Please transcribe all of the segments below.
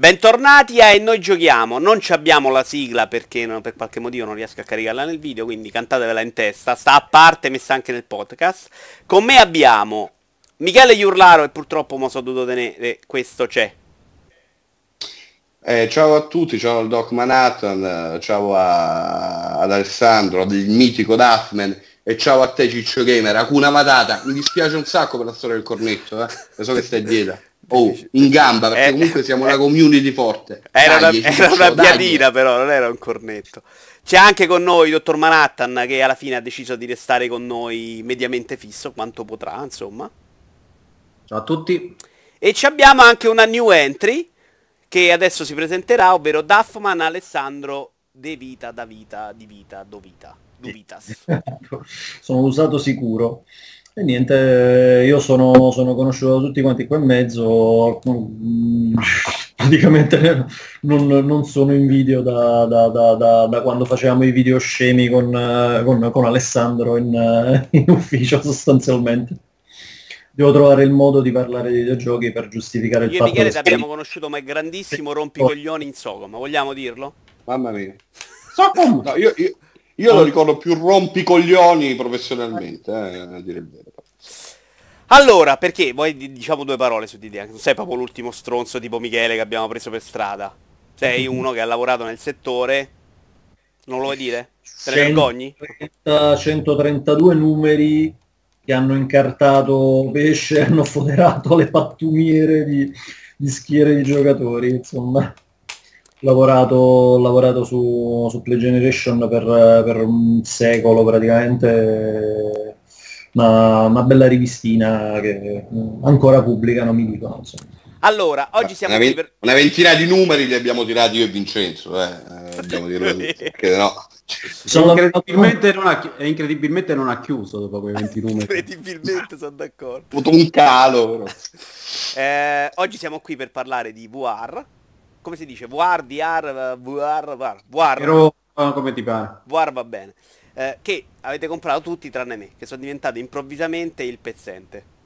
Bentornati a E Noi Giochiamo, non ci abbiamo la sigla perché non, per qualche motivo non riesco a caricarla nel video, quindi cantatevela in testa, sta a parte, messa anche nel podcast. Con me abbiamo Michele Iurlaro e purtroppo mo so dovuto tenere, questo c'è. Eh, ciao a tutti, ciao al Doc Manhattan, ciao a, ad Alessandro, del mitico Duffman e ciao a te Ciccio Gamer, Acuna Matata, mi dispiace un sacco per la storia del cornetto, eh? lo so che stai dietro. Oh, in gamba, perché eh, comunque siamo una community forte. Era dai, una, era una piadina però, non era un cornetto. C'è anche con noi il dottor Manhattan che alla fine ha deciso di restare con noi mediamente fisso, quanto potrà, insomma. Ciao a tutti. E ci abbiamo anche una new entry che adesso si presenterà, ovvero Duffman Alessandro De Vita, da Vita, di Vita, Do Vita, Duvitas. Sono usato sicuro. E niente, io sono, sono conosciuto da tutti quanti qua in mezzo, mm, praticamente non, non sono in video da, da, da, da, quando facevamo i video scemi con, con, con Alessandro in, in, ufficio sostanzialmente. Devo trovare il modo di parlare di videogiochi per giustificare il io fatto che... Io e ti abbiamo conosciuto ma è grandissimo rompicoglioni in Sogom, vogliamo dirlo? Mamma mia. Socom! No, io, io... Io lo ricordo più rompicoglioni professionalmente, eh, a dire il vero. Allora, perché? Vuoi diciamo due parole su di te? Non sei proprio l'ultimo stronzo tipo Michele che abbiamo preso per strada. Sei uno che ha lavorato nel settore. Non lo vuoi dire? Te ne vergogni? 132 numeri che hanno incartato pesce, hanno foderato le pattumiere di, di schiere di giocatori, insomma lavorato, lavorato su, su Play Generation per, per, un secolo praticamente, una, una, bella rivistina che ancora pubblicano, mi dicono. Insomma. Allora, oggi siamo una, per... una, ventina di numeri li abbiamo tirati io e Vincenzo, eh. eh dirlo perché no. Sono incredibilmente, non ha, incredibilmente non ha chiuso dopo quei 20 numeri. incredibilmente sono d'accordo. Ho avuto un calo. Eh, oggi siamo qui per parlare di VR, come si dice? VR, VR, VR, VR, VR. Però come ti pare. VR va bene. Eh, che avete comprato tutti tranne me, che sono diventato improvvisamente il pezzente.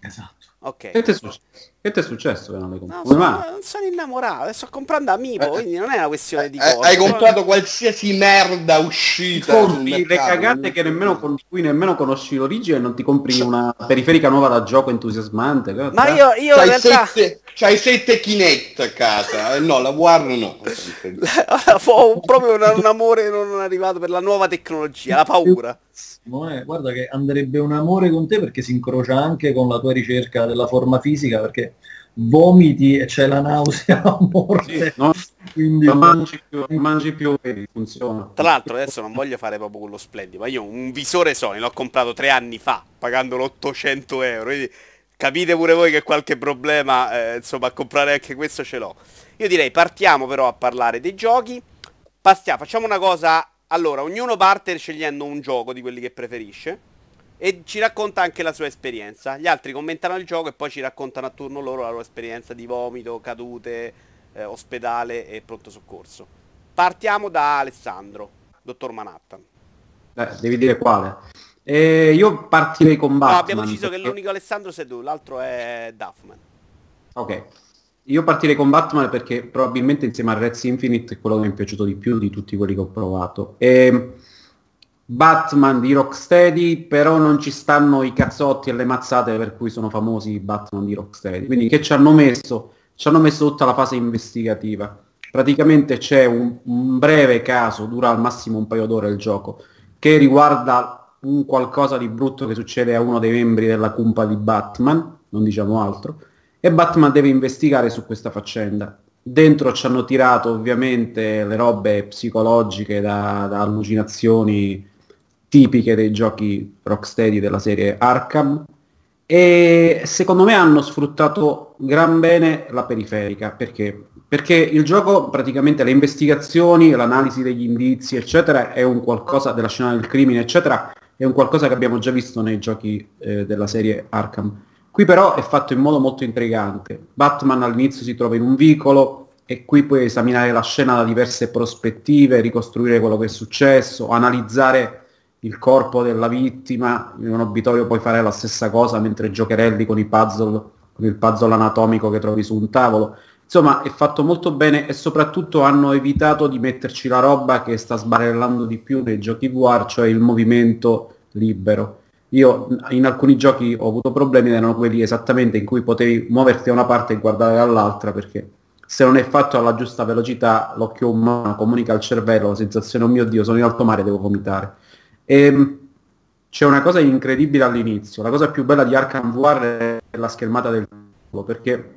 Esatto. Ok. Che ti è successo? Che ti è successo che non l'hai comprato? No, sono, sono innamorato, sto comprando Amiibo, eh, quindi non è una questione eh, di cosa. Hai comprato qualsiasi merda uscita. Compri le cagate che nemmeno, con cui nemmeno conosci l'origine e non ti compri una periferica nuova da gioco entusiasmante. Ma io, io c'hai, realtà... sette, c'hai sette Kinect a casa, eh, no, la War no. Ho proprio un, un amore non arrivato per la nuova tecnologia, la paura. Eh, guarda che andrebbe un amore con te perché si incrocia anche con la tua ricerca della forma fisica perché vomiti e c'è la nausea a morte. Sì, no? Quindi... Non mangi più, mangi più funziona. Tra l'altro adesso non voglio fare proprio quello splendido, ma io un visore Sony l'ho comprato tre anni fa, pagandolo 800 euro, quindi capite pure voi che qualche problema, eh, insomma, a comprare anche questo ce l'ho. Io direi partiamo però a parlare dei giochi. Pastiamo, facciamo una cosa allora, ognuno parte scegliendo un gioco di quelli che preferisce e ci racconta anche la sua esperienza. Gli altri commentano il gioco e poi ci raccontano a turno loro la loro esperienza di vomito, cadute, eh, ospedale e pronto soccorso. Partiamo da Alessandro, dottor Manhattan. Eh, devi dire quale. Eh, io partirei con Batman. No, abbiamo deciso perché... che l'unico Alessandro sei tu, l'altro è Duffman. Ok. Io partirei con Batman perché probabilmente insieme a Reds Infinite è quello che mi è piaciuto di più di tutti quelli che ho provato. E Batman di Rocksteady, però non ci stanno i cazzotti e le mazzate per cui sono famosi i Batman di Rocksteady. Quindi che ci hanno messo? Ci hanno messo tutta la fase investigativa. Praticamente c'è un, un breve caso, dura al massimo un paio d'ore il gioco, che riguarda un qualcosa di brutto che succede a uno dei membri della cumpa di Batman, non diciamo altro e Batman deve investigare su questa faccenda. Dentro ci hanno tirato ovviamente le robe psicologiche da, da allucinazioni tipiche dei giochi Rocksteady della serie Arkham e secondo me hanno sfruttato gran bene la periferica perché? Perché il gioco praticamente le investigazioni, l'analisi degli indizi eccetera è un qualcosa della scena del crimine eccetera è un qualcosa che abbiamo già visto nei giochi eh, della serie Arkham Qui però è fatto in modo molto intrigante. Batman all'inizio si trova in un vicolo e qui puoi esaminare la scena da diverse prospettive, ricostruire quello che è successo, analizzare il corpo della vittima, in un obitorio puoi fare la stessa cosa mentre giocherelli con i puzzle, con il puzzle anatomico che trovi su un tavolo. Insomma, è fatto molto bene e soprattutto hanno evitato di metterci la roba che sta sbarellando di più nei giochi VR, cioè il movimento libero. Io in alcuni giochi ho avuto problemi, erano quelli esattamente in cui potevi muoverti da una parte e guardare dall'altra, perché se non è fatto alla giusta velocità, l'occhio umano comunica al cervello la sensazione, oh mio Dio, sono in alto mare, devo vomitare. E, ehm, c'è una cosa incredibile all'inizio, la cosa più bella di Arkham VR è la schermata del gioco, perché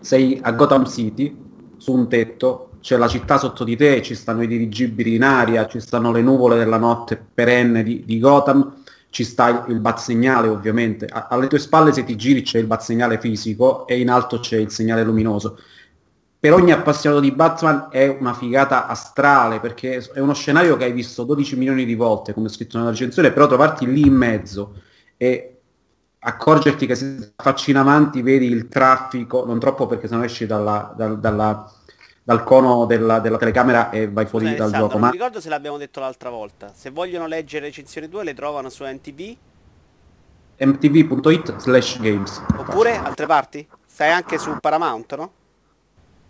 sei a Gotham City, su un tetto, c'è la città sotto di te, ci stanno i dirigibili in aria, ci stanno le nuvole della notte perenne di, di Gotham, ci sta il, bat segnale ovviamente, a, alle tue spalle se ti giri c'è il bat segnale fisico e in alto c'è il segnale luminoso. Per ogni appassionato di Batman è una figata astrale perché è uno scenario che hai visto 12 milioni di volte, come scritto nella recensione, però trovarti lì in mezzo e accorgerti che se facci in avanti vedi il traffico, non troppo perché se no esci dalla, dalla, dalla dal cono della, della, telecamera e vai fuori Scusa, dal gioco. Non ma... ricordo se l'abbiamo detto l'altra volta. Se vogliono leggere recensioni tue le trovano su NTV. mtv.it slash games. Oppure altre parti? Stai anche su Paramount, no?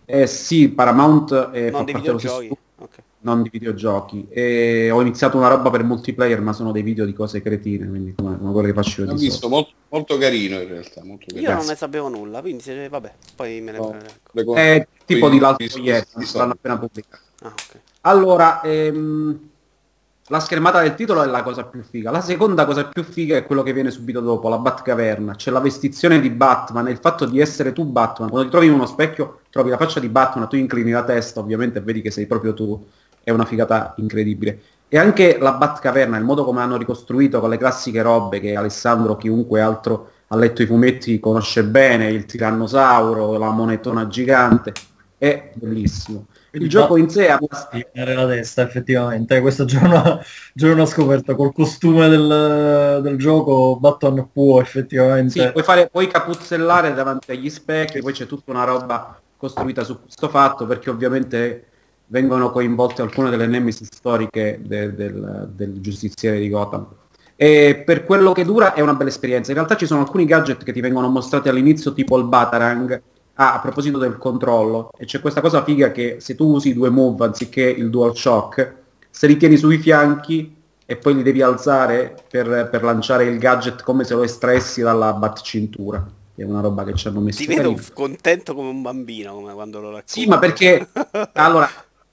Eh sì, Paramount eh, non dello stesso okay. Non di videogiochi. E ho iniziato una roba per multiplayer, ma sono dei video di cose cretine, quindi come, come quello che faccio io. Ho visto, molto, molto, carino in realtà. Molto carino. Io non ne sapevo nulla, quindi se, vabbè, poi me ne no, ecco. È tipo di l'altro ieri, l'hanno appena pubblicato. Ah, okay. Allora, ehm, la schermata del titolo è la cosa più figa. La seconda cosa più figa è quello che viene subito dopo, la Batcaverna. C'è la vestizione di Batman e il fatto di essere tu Batman. Quando ti trovi in uno specchio, trovi la faccia di Batman, tu inclini la testa, ovviamente vedi che sei proprio tu. È una figata incredibile. E anche la Batcaverna, il modo come hanno ricostruito con le classiche robe che Alessandro, chiunque altro ha letto i fumetti, conosce bene, il tirannosauro, la monetona gigante, è bellissimo. Il, gioco in sé ha la testa effettivamente questo giorno, giorno scoperto col costume del, del gioco Batman può effettivamente sì, puoi, fare, puoi capuzzellare davanti agli specchi poi c'è tutta una roba costruita su questo fatto perché ovviamente vengono coinvolte alcune delle nemesis storiche de, del, del giustiziere di Gotham e per quello che dura è una bella esperienza in realtà ci sono alcuni gadget che ti vengono mostrati all'inizio tipo il Batarang Ah, a proposito del controllo, e c'è questa cosa figa che se tu usi due move anziché il dual shock, se li tieni sui fianchi e poi li devi alzare per, per lanciare il gadget come se lo estraessi dalla bat cintura. È una roba che ci hanno messo. Ti vedo carino. contento come un bambino come quando lo racconto. Sì, ma perché allora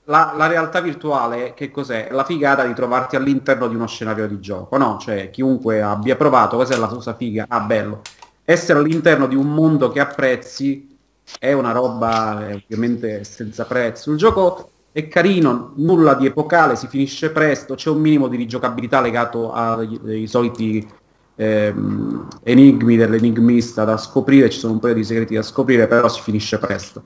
la, la, realtà virtuale che cos'è? La figata di trovarti all'interno di uno scenario di gioco, no? Cioè chiunque abbia provato, cos'è la cosa figa? Ah, bello. Essere all'interno di un mondo che apprezzi è una roba eh, ovviamente senza prezzo. Il gioco è carino, nulla di epocale, si finisce presto, c'è un minimo di rigiocabilità legato ai, ai soliti ehm, enigmi dell'enigmista da scoprire, ci sono un paio di segreti da scoprire, però si finisce presto.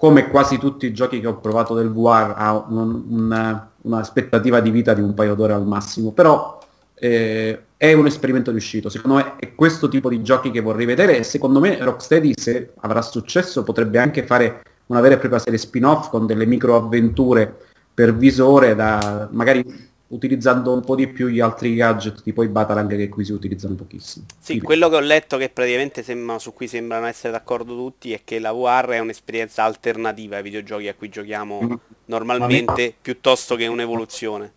Come quasi tutti i giochi che ho provato del VR ha un, un, un'aspettativa di vita di un paio d'ore al massimo, però eh, è un esperimento riuscito. Secondo me è questo tipo di giochi che vorrei vedere e secondo me Rocksteady se avrà successo potrebbe anche fare una vera e propria serie spin-off con delle micro avventure per visore da magari utilizzando un po' di più gli altri gadget tipo i Batarang che qui si utilizzano pochissimo. Sì, Quindi. quello che ho letto che praticamente sembra, su cui sembrano essere d'accordo tutti è che la VR è un'esperienza alternativa ai videogiochi a cui giochiamo mm. normalmente piuttosto che un'evoluzione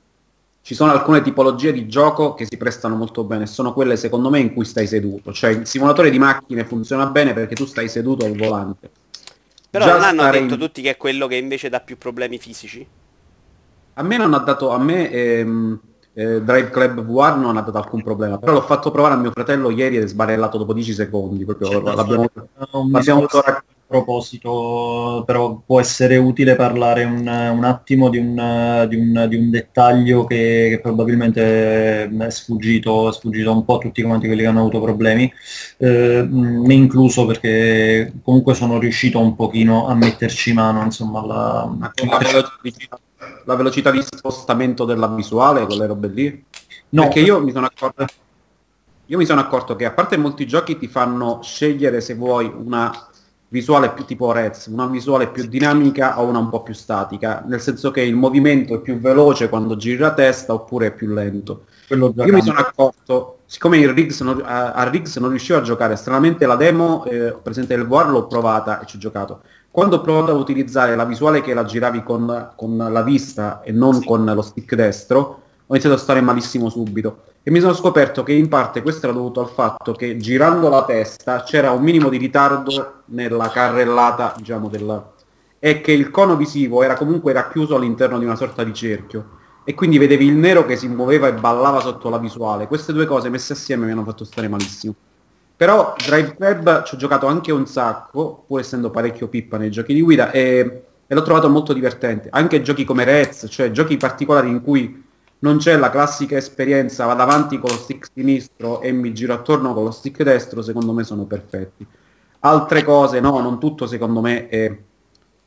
ci sono alcune tipologie di gioco che si prestano molto bene, sono quelle secondo me in cui stai seduto, cioè il simulatore di macchine funziona bene perché tu stai seduto al volante. Però Già non hanno detto in... tutti che è quello che invece dà più problemi fisici? A me non ha dato, a me ehm, eh, Drive Club VR non ha dato alcun problema, però l'ho fatto provare a mio fratello ieri ed è sbarellato dopo 10 secondi, proprio l'abbiamo, l'abbiamo proposito, però può essere utile parlare un, un attimo di un, di, un, di un, dettaglio che, che, probabilmente è sfuggito, è sfuggito un po' a tutti quanti quelli che hanno avuto problemi, eh, me incluso perché comunque sono riuscito un pochino a metterci mano, insomma, alla, la, velocità, di spostamento della visuale, quelle robe lì. No, perché io mi sono accorto io mi sono accorto che a parte molti giochi ti fanno scegliere se vuoi una visuale più tipo Rez, una visuale più dinamica o una un po' più statica, nel senso che il movimento è più veloce quando giri la testa oppure è più lento. quello Io mi sono accorto, siccome il Riggs non- a, a Riggs non riuscivo a giocare, stranamente la demo, eh, presente del VR, l'ho provata e ci ho giocato. Quando ho provato a utilizzare la visuale che la giravi con, con la vista e non con lo stick destro, ho iniziato a stare malissimo subito. E mi sono scoperto che in parte questo era dovuto al fatto che girando la testa c'era un minimo di ritardo nella carrellata, diciamo, del... e che il cono visivo era comunque racchiuso all'interno di una sorta di cerchio e quindi vedevi il nero che si muoveva e ballava sotto la visuale. Queste due cose messe assieme mi hanno fatto stare malissimo. Però Drive Club ci ho giocato anche un sacco, pur essendo parecchio pippa nei giochi di guida, e, e l'ho trovato molto divertente. Anche giochi come Rez, cioè giochi particolari in cui non c'è la classica esperienza, vado avanti con lo stick sinistro e mi giro attorno con lo stick destro, secondo me sono perfetti. Altre cose, no, non tutto secondo me è,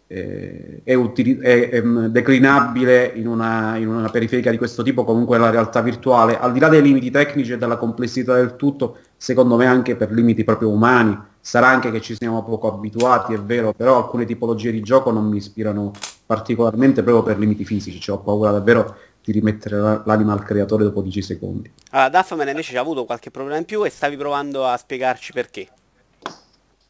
è, è utili- è- è, mm, declinabile in una, in una periferica di questo tipo, comunque la realtà virtuale, al di là dei limiti tecnici e della complessità del tutto, secondo me anche per limiti proprio umani, sarà anche che ci siamo poco abituati, è vero, però alcune tipologie di gioco non mi ispirano particolarmente proprio per limiti fisici, cioè ho paura davvero di rimettere la- l'anima al creatore dopo 10 secondi. Allora, Duffman invece ha avuto qualche problema in più e stavi provando a spiegarci perché.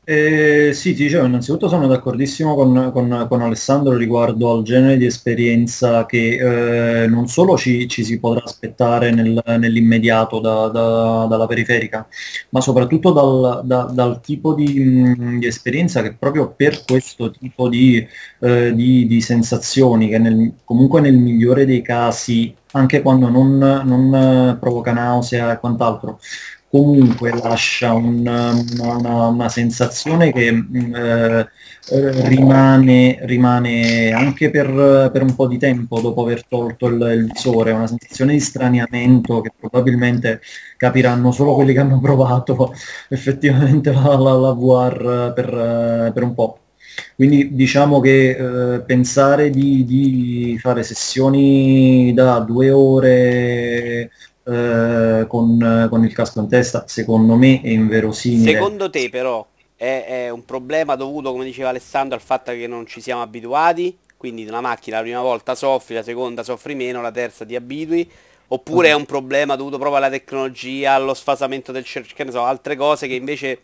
Eh, sì, ti dicevo, innanzitutto sono d'accordissimo con, con- con Alessandro riguardo al genere di esperienza che eh, non solo ci, ci si potrà aspettare nel- nell'immediato da- da- dalla periferica, ma soprattutto dal, da- dal tipo di, mh, di esperienza che proprio per questo tipo di, eh, di- di sensazioni, che nel- comunque nel migliore dei casi, anche quando non, non, provoca nausea e quant'altro, comunque lascia un- una, una- una sensazione che mh, eh, rimane, rimane anche per, per un po' di tempo dopo aver tolto il, il visore, una sensazione di straniamento che probabilmente capiranno solo quelli che hanno provato effettivamente la, la- la VR per, per un po'. Quindi diciamo che eh, pensare di, di fare sessioni da due ore eh, con, con il casco in testa, secondo me è inverosimile. Secondo te però è, è un problema dovuto, come diceva Alessandro, al fatto che non ci siamo abituati? Quindi una macchina la prima volta soffri, la seconda soffri meno, la terza ti abitui? Oppure è un problema dovuto proprio alla tecnologia, allo sfasamento del cerchio, che ne so, altre cose che invece...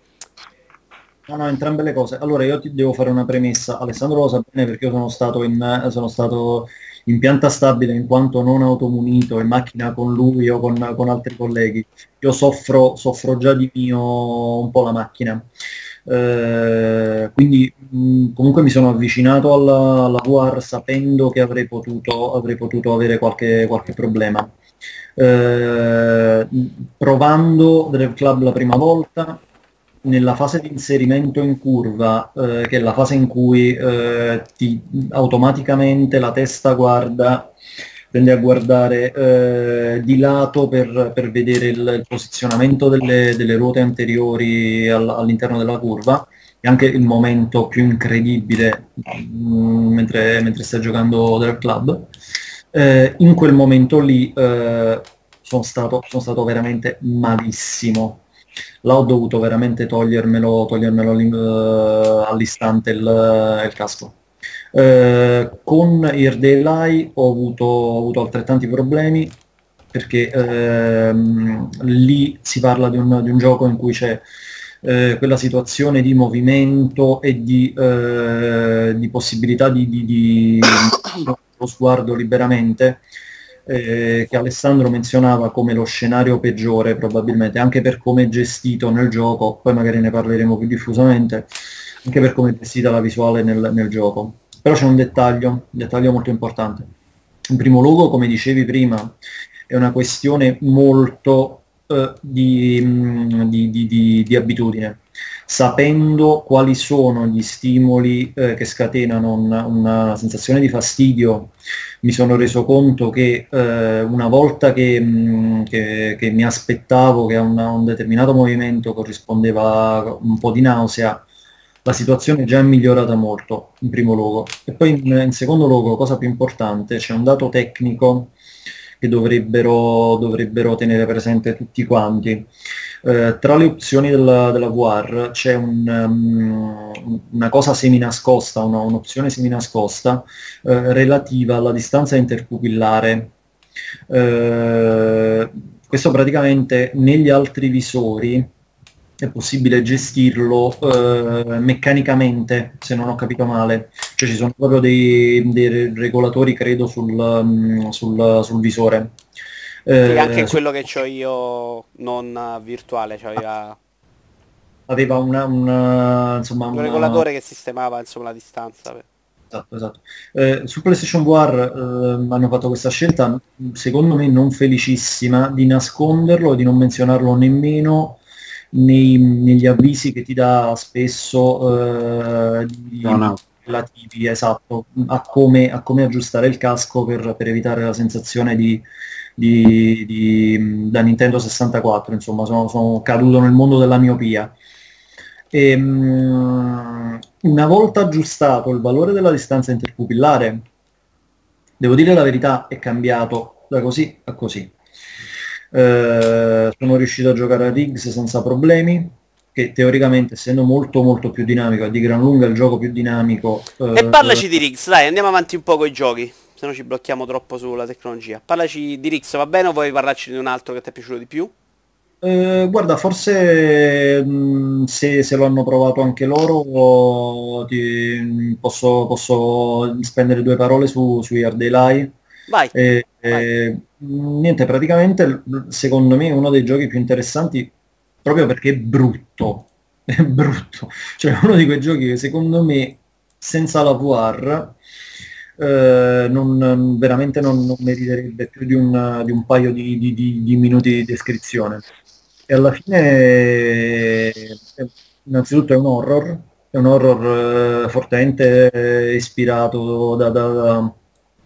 No, no, entrambe le cose. Allora io ti devo fare una premessa. Alessandro lo sa bene perché io sono stato in, sono stato in pianta stabile in quanto non automunito in macchina con lui o con, con altri colleghi. Io soffro, soffro già di mio un po' la macchina. Eh, quindi mh, comunque mi sono avvicinato alla, alla VR sapendo che avrei potuto, avrei potuto avere qualche, qualche problema. Eh, provando Drive Club la prima volta, nella fase di inserimento in curva, eh, che è la fase in cui eh, ti, automaticamente la testa guarda, tende a guardare eh, di lato per, per vedere il, posizionamento delle, delle ruote anteriori all- all'interno della curva, è anche il momento più incredibile mh, mentre, mentre stai giocando Drive Club. Eh, in quel momento lì eh, sono stato, sono stato veramente malissimo. Là ho dovuto veramente togliermelo, togliermelo eh, all'istante il, il casco. Eh, con Air Delay ho avuto, ho avuto altrettanti problemi perché ehm, lì si parla di un, di un gioco in cui c'è eh, quella situazione di movimento e di, eh, di possibilità di, di, di lo sguardo liberamente eh, che Alessandro menzionava come lo scenario peggiore probabilmente anche per come è gestito nel gioco poi magari ne parleremo più diffusamente anche per come è gestita la visuale nel, nel gioco. Però c'è un dettaglio un dettaglio molto importante. In primo luogo come dicevi prima è una questione molto eh, di, di, di, di, di abitudine sapendo quali sono gli stimoli eh, che scatenano una, una sensazione di fastidio mi sono reso conto che eh, una volta che, mh, che- che mi aspettavo che a una- un determinato movimento corrispondeva un po' di nausea, la situazione già è migliorata molto, in primo luogo. E poi in, in secondo luogo, cosa più importante, c'è un dato tecnico che dovrebbero, dovrebbero tenere presente tutti quanti. Eh, tra le opzioni della, della VR c'è un, um, una cosa seminascosta, una, un'opzione seminascosta eh, relativa alla distanza interpupillare. Eh, questo praticamente negli altri visori è possibile gestirlo eh, meccanicamente, se non ho capito male. Cioè ci sono proprio dei, dei regolatori, credo, sul, mm, sul, sul visore. Eh, sì, anche quello che ho io non virtuale, cioè aveva... aveva una, una, insomma, un una... regolatore che sistemava insomma, la distanza. Esatto, esatto. Eh, su PlayStation VR eh, hanno fatto questa scelta, secondo me non felicissima, di nasconderlo e di non menzionarlo nemmeno nei, negli avvisi che ti dà spesso eh, no, no. relativi esatto, a come, a come, aggiustare il casco per, per evitare la sensazione di, di, di, da Nintendo 64, insomma sono, sono caduto nel mondo della miopia. E, um, una volta aggiustato il valore della distanza interpupillare, devo dire la verità, è cambiato da così a così. Eh, sono riuscito a giocare a Riggs senza problemi, che teoricamente essendo molto molto più dinamico, è di gran lunga il gioco più dinamico. Eh, e parlaci di Riggs, dai, andiamo avanti un po' con i giochi, se no ci blocchiamo troppo sulla tecnologia. Parlaci di Riggs, va bene o vuoi parlarci di un altro che ti è piaciuto di più? Eh, guarda, forse mh, se, se, lo hanno provato anche loro, ti, posso, posso, spendere due parole su, su Year Daylight. Vai. Eh, eh, niente, praticamente secondo me è uno dei giochi più interessanti proprio perché è brutto. È brutto. Cioè uno di quei giochi che secondo me senza la VR eh, non, veramente non, non, meriterebbe più di un, di un paio di, di, di, minuti di descrizione. E alla fine, eh, innanzitutto è un horror, è un horror eh, fortemente eh, ispirato da, da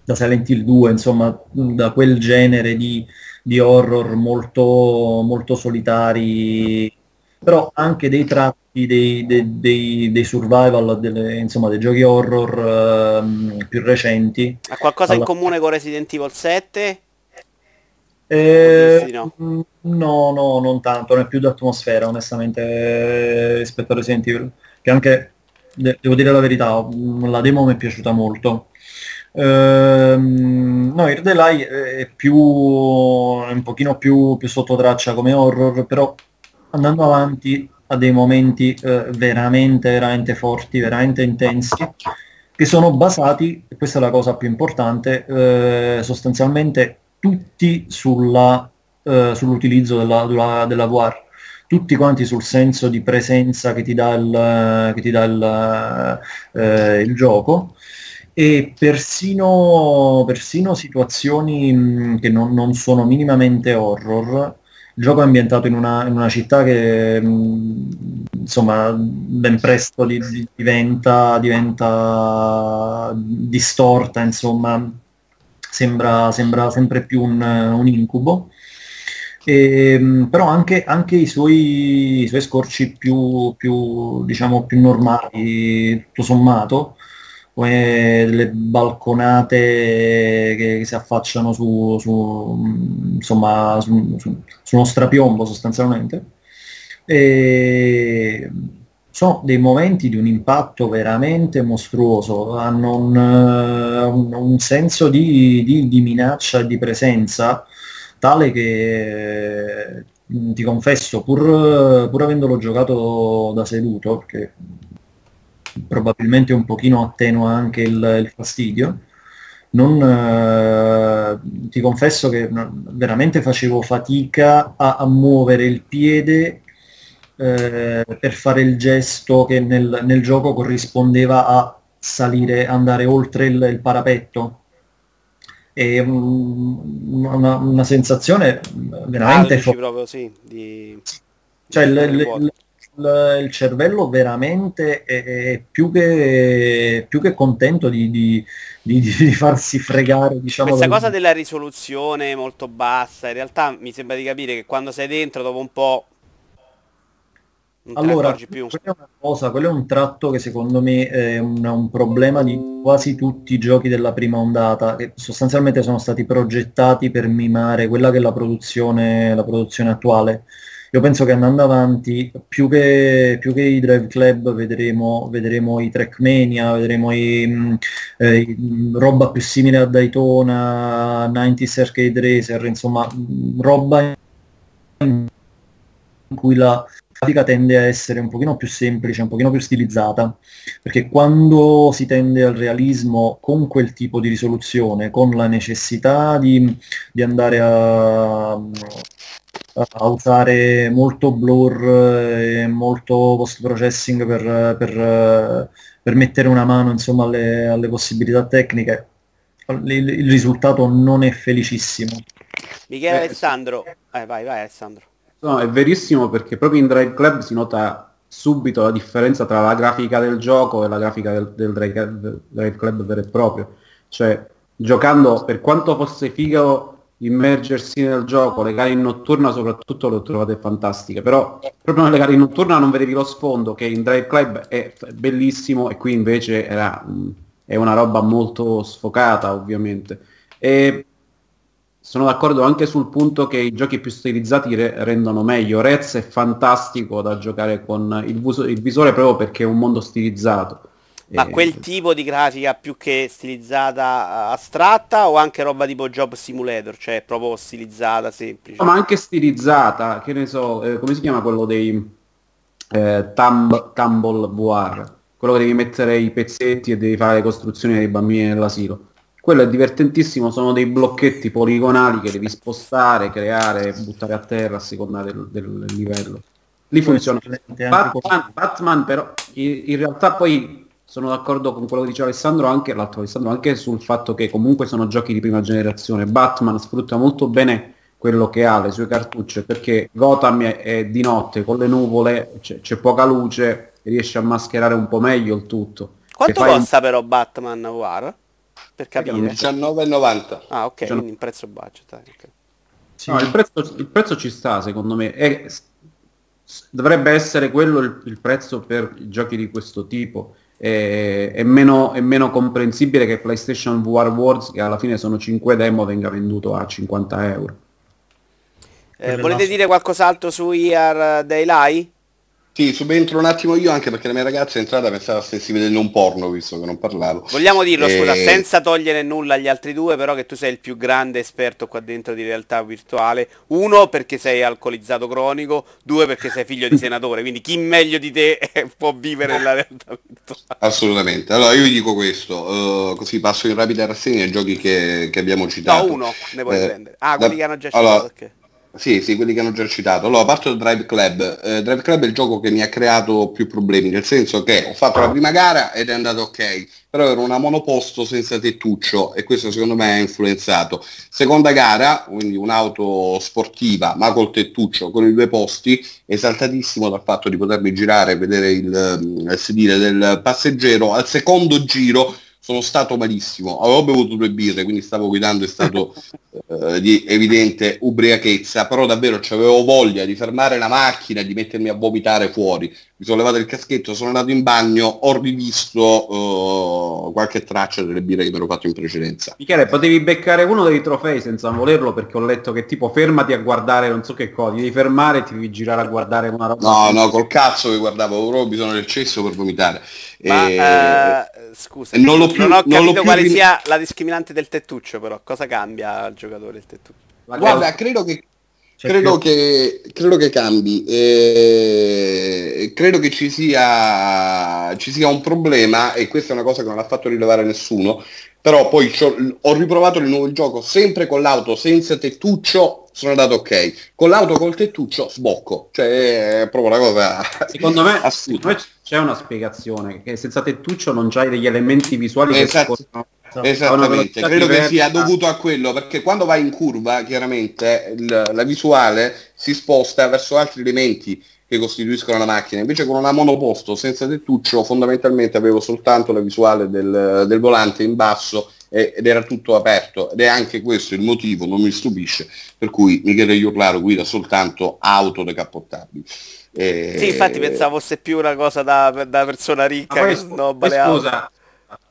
da Silent Hill 2, insomma, da quel genere di, horror molto, molto solitari, però anche dei tratti dei, dei, dei, dei survival, delle, insomma, dei giochi horror uh, più recenti. Ha qualcosa Alla... in comune con Resident Evil 7? Eh, no. no, no, non tanto, non è più d'atmosfera onestamente rispetto a Resident Evil, che anche, devo dire la verità, la demo mi è piaciuta molto. Ehm, no, Irdelai è più un pochino più, più sotto traccia come horror, però andando avanti ha dei momenti eh, veramente, veramente forti, veramente intensi, che sono basati, questa è la cosa più importante, eh, sostanzialmente tutti sulla, eh, sull'utilizzo della, della, della VR tutti quanti sul senso di presenza che ti dà il, ti dà il, eh, il gioco e persino, persino situazioni mh, che non, non, sono minimamente horror. Il gioco è ambientato in una, in una città che mh, insomma ben presto di, di, diventa, diventa, distorta, insomma sembra, sembra sempre più un, un incubo. E, però anche, anche i, suoi, i, suoi, scorci più, più, diciamo, più normali, tutto sommato, come delle balconate che, che si affacciano su, su, insomma, su, su, su uno strapiombo sostanzialmente. E sono dei momenti di un impatto veramente mostruoso, hanno un, un, un senso di, di, di, minaccia e di presenza tale che ti confesso, pur, pur avendolo giocato da seduto, perché probabilmente un pochino attenua anche il, il fastidio. Non, eh, ti confesso che veramente facevo fatica a, a muovere il piede eh, per fare il gesto che nel, nel, gioco corrispondeva a salire, andare oltre il, il parapetto. È un, una, una, sensazione veramente ah, proprio, sì, di... cioè, il, il, il cervello veramente è, è più, che, più, che, contento di, di, di, di farsi fregare. Diciamo, Questa cosa della risoluzione molto bassa, in realtà mi sembra di capire che quando sei dentro dopo un po'... allora, quella è una cosa, quello è un tratto che secondo me è un, un, problema di quasi tutti i giochi della prima ondata, che sostanzialmente sono stati progettati per mimare quella che è la produzione, la produzione attuale io penso che andando avanti, più che, più che i Drive Club, vedremo, vedremo i Trackmania, vedremo i, mm, eh, i, mm, roba più simile a Daytona, 90s Arcade Racer, insomma, mm, roba in cui la grafica tende a essere un pochino più semplice, un pochino più stilizzata, perché quando si tende al realismo con quel tipo di risoluzione, con la necessità di, di andare a, a, usare molto blur e molto post processing per, per, per mettere una mano insomma, alle, alle possibilità tecniche, il, il, risultato non è felicissimo. Michele eh, Alessandro, eh, vai, vai Alessandro. No, è verissimo perché proprio in Drive Club si nota subito la differenza tra la grafica del gioco e la grafica del, del Drive, Drive Club vero e proprio. Cioè, giocando, per quanto fosse figo immergersi nel gioco, le gare in notturna soprattutto le ho trovate fantastiche, però proprio nelle gare in notturna non vedevi lo sfondo che in Drive Club è bellissimo e qui invece era, è una roba molto sfocata ovviamente. E sono d'accordo anche sul punto che i giochi più stilizzati re- rendono meglio. Rez è fantastico da giocare con il, vuso- il, visore proprio perché è un mondo stilizzato. Ma e... quel tipo di grafica più che stilizzata astratta o anche roba tipo Job Simulator, cioè proprio stilizzata, semplice? No, ma anche stilizzata, che ne so, eh, come si chiama quello dei eh, Tumb- Tumble VR? Quello che devi mettere i pezzetti e devi fare le costruzioni dei bambini nell'asilo quello è divertentissimo, sono dei blocchetti poligonali che devi spostare, creare, buttare a terra a seconda del, del livello. Lì funziona. Batman, Batman però in, in, realtà poi sono d'accordo con quello che diceva Alessandro anche, l'altro Alessandro, anche sul fatto che comunque sono giochi di prima generazione. Batman sfrutta molto bene quello che ha, le sue cartucce, perché Gotham è, di notte, con le nuvole, c'è, c'è poca luce, riesce a mascherare un po' meglio il tutto. Quanto costa un... però Batman War? per capire. 19,90. Ah, ok, quindi in prezzo budget. Okay. Sì. No, il, prezzo, il, prezzo, ci sta, secondo me. È, dovrebbe essere quello il, il, prezzo per giochi di questo tipo. È, è, meno, è, meno, comprensibile che PlayStation VR Wars, che alla fine sono 5 demo, venga venduto a 50 euro. Eh, volete dire qualcos'altro su IR Daylight? Sì, subentro un attimo io anche perché la mia ragazza è entrata pensava stessi vedendo un porno visto che non parlavo. Vogliamo dirlo, e... scusa, senza togliere nulla agli altri due, però che tu sei il più grande esperto qua dentro di realtà virtuale. Uno, perché sei alcolizzato cronico, due, perché sei figlio di senatore, quindi chi meglio di te può vivere nella realtà virtuale. Assolutamente. Allora io vi dico questo, uh, così passo in rapida rassegna ai giochi che, che, abbiamo citato. No, uno ne puoi eh, prendere. Ah, quelli da... che hanno già citato, allora, okay. Sì, sì, quelli che hanno già citato. Allora, parto da Drive Club. Eh, Drive Club è il gioco che mi ha creato più problemi, nel senso che ho fatto la prima gara ed è andato ok, però era una monoposto senza tettuccio e questo secondo me ha influenzato. Seconda gara, quindi un'auto sportiva ma col tettuccio, con i due posti, esaltatissimo dal fatto di potermi girare e vedere il, il sedile del passeggero. Al secondo giro sono stato malissimo, avevo bevuto due birre, quindi stavo guidando, è stato eh, di evidente ubriachezza, però davvero avevo voglia di fermare la macchina e di mettermi a vomitare fuori. Mi sono levato il caschetto, sono andato in bagno, ho rivisto uh, qualche traccia delle birre che mi ero fatto in precedenza. Michele, potevi beccare uno dei trofei senza volerlo perché ho letto che tipo fermati a guardare non so che cosa, devi fermare e ti devi girare a guardare una roba. No, no, col cazzo che guardavo, avevo bisogno del cesso per vomitare. Ma, e... uh, scusa, non, l'ho più, non ho capito non quale più... sia la discriminante del tettuccio però, cosa cambia al giocatore il tettuccio? Guarda, credo che Credo che, credo che, cambi, eh, credo che ci sia, ci sia, un problema e questa è una cosa che non ha fatto rilevare nessuno, però poi ho riprovato il nuovo gioco sempre con l'auto senza tettuccio, sono andato ok, con l'auto col tettuccio sbocco, cioè è proprio una cosa secondo me, secondo me c'è una spiegazione, che senza tettuccio non c'hai degli elementi visuali esatto. che scorrono Esattamente, credo che sia dovuto a quello, perché quando vai in curva, chiaramente il, la visuale si sposta verso altri elementi che costituiscono la macchina. Invece con una monoposto senza tettuccio fondamentalmente avevo soltanto la visuale del, del volante in basso ed era tutto aperto ed è anche questo il motivo, non mi stupisce, per cui Michele Iurlaro guida soltanto auto decappottabili. E... Sì, infatti pensavo fosse più una cosa da, da persona ricca che snobba le auto. Scusa,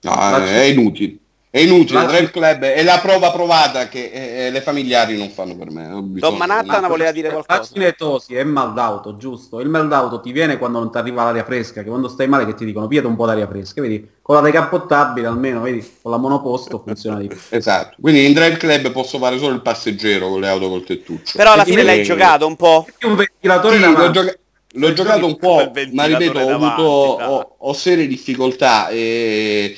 no, è inutile È inutile, La- Drive Club è la prova provata che eh, le familiari non fanno per me. Ho bisogno- Don Manhattan voleva dire qualcosa. E tosi è mal d'auto, giusto? Il mal d'auto ti viene quando non ti arriva l'aria fresca, che quando stai male che ti dicono piede un po' d'aria fresca, vedi? Con la decappottabile almeno, vedi? Con la monoposto funziona di più. Esatto. Quindi in Drive Club posso fare solo il passeggero con le auto col tettuccio. Però alla fine l'hai eh, giocato un po'. Un ventilatore Sì, davanti. l'ho, gioca- l'ho giocato un po', ma ripeto, ho, avuto, ho, ho serie difficoltà e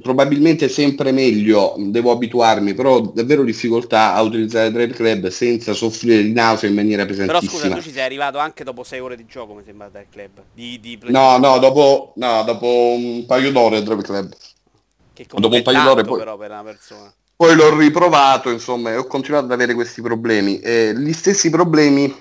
probabilmente sempre meglio, devo abituarmi, però ho davvero difficoltà a utilizzare Drive Club senza soffrire di nausea in maniera Però scusa, pesantissima. tu ci sei arrivato anche dopo 6 ore di gioco, mi sembra, dal club. Di, di No, no, dopo, no, dopo un paio d'ore Drive Club. Che dopo un paio d'ore poi- però per una persona. Poi l'ho riprovato, insomma, e ho continuato ad avere questi problemi. E gli stessi problemi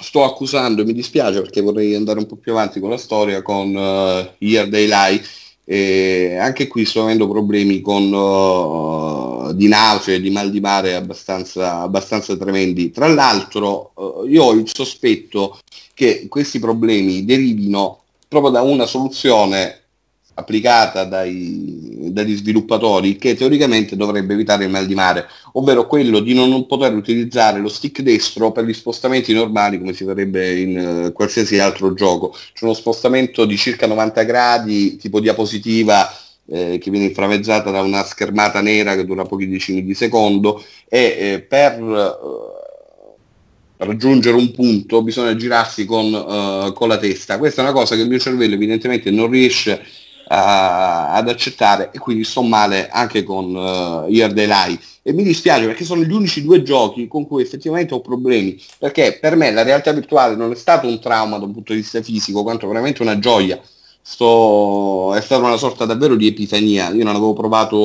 sto accusando, e mi dispiace perché vorrei andare un po' più avanti con la storia, con uh, Year Daylight. E anche qui sto avendo problemi con, uh, di nausea e di mal di mare abbastanza, abbastanza tremendi. Tra l'altro uh, io ho il sospetto che questi problemi derivino proprio da una soluzione applicata dai, dagli sviluppatori che teoricamente dovrebbe evitare il mal di mare, ovvero quello di non poter utilizzare lo stick destro per gli spostamenti normali come si farebbe in eh, qualsiasi altro gioco. C'è uno spostamento di circa 90 gradi, tipo diapositiva, eh, che viene inframmezzata da una schermata nera che dura pochi decimi di secondo e eh, per eh, raggiungere un punto bisogna girarsi con, eh, con la testa. Questa è una cosa che il mio cervello evidentemente non riesce a- ad accettare e quindi sto male anche con uh, Year Daylight. E mi dispiace perché sono gli unici due giochi con cui effettivamente ho problemi perché per me la realtà virtuale non è stato un trauma da un punto di vista fisico quanto veramente una gioia. Sto... è stata una sorta davvero di epifania. Io non avevo provato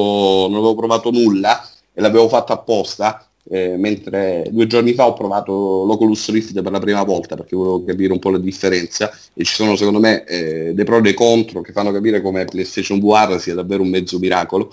non avevo provato nulla e l'avevo fatto apposta eh, mentre due giorni fa ho provato l'Oculus Rift per la prima volta perché volevo capire un po' la differenza. E ci sono secondo me eh, dei pro e dei contro che fanno capire come PlayStation VR sia davvero un mezzo miracolo.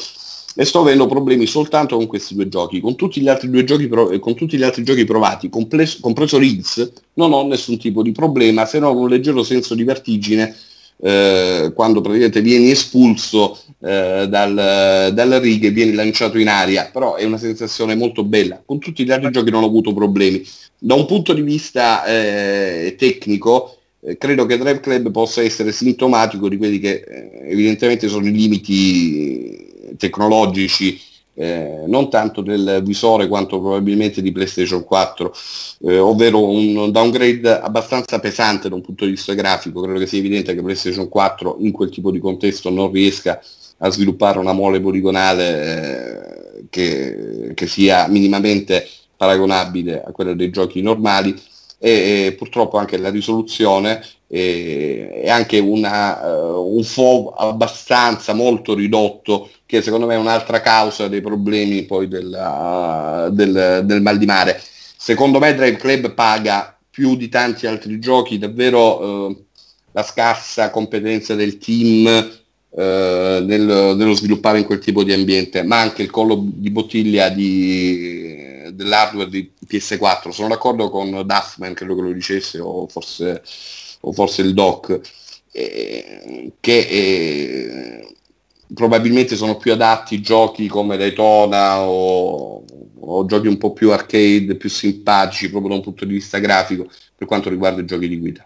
E sto avendo problemi soltanto con questi due giochi. Con tutti gli altri due giochi pro- con tutti gli altri giochi provati comples- compreso Riggs non ho nessun tipo di problema se non un leggero senso di vertigine eh, quando praticamente vieni espulso eh, dal, dalla riga e vieni lanciato in aria, però è una sensazione molto bella. Con tutti gli altri giochi non ho avuto problemi. Da un punto di vista eh, tecnico, eh, credo che Drive Club possa essere sintomatico di quelli che eh, evidentemente sono i limiti tecnologici eh, non tanto del visore quanto probabilmente di PlayStation 4, eh, ovvero un downgrade abbastanza pesante da un punto di vista grafico. Credo che sia evidente che PlayStation 4 in quel tipo di contesto non riesca a sviluppare una mole poligonale eh, che, che sia minimamente paragonabile a quella dei giochi normali e, e purtroppo anche la risoluzione e, e anche una, uh, un FOV abbastanza molto ridotto che secondo me è un'altra causa dei problemi poi della, del, del mal di mare. Secondo me Drive Club paga più di tanti altri giochi davvero uh, la scarsa competenza del team Uh, nel, nello sviluppare in quel tipo di ambiente, ma anche il collo di bottiglia di, dell'hardware di PS4. Sono d'accordo con Duffman, credo che lo dicesse, o forse, o forse il doc, eh, che eh, probabilmente sono più adatti giochi come Daytona o, o giochi un po' più arcade, più simpatici proprio da un punto di vista grafico per quanto riguarda i giochi di guida.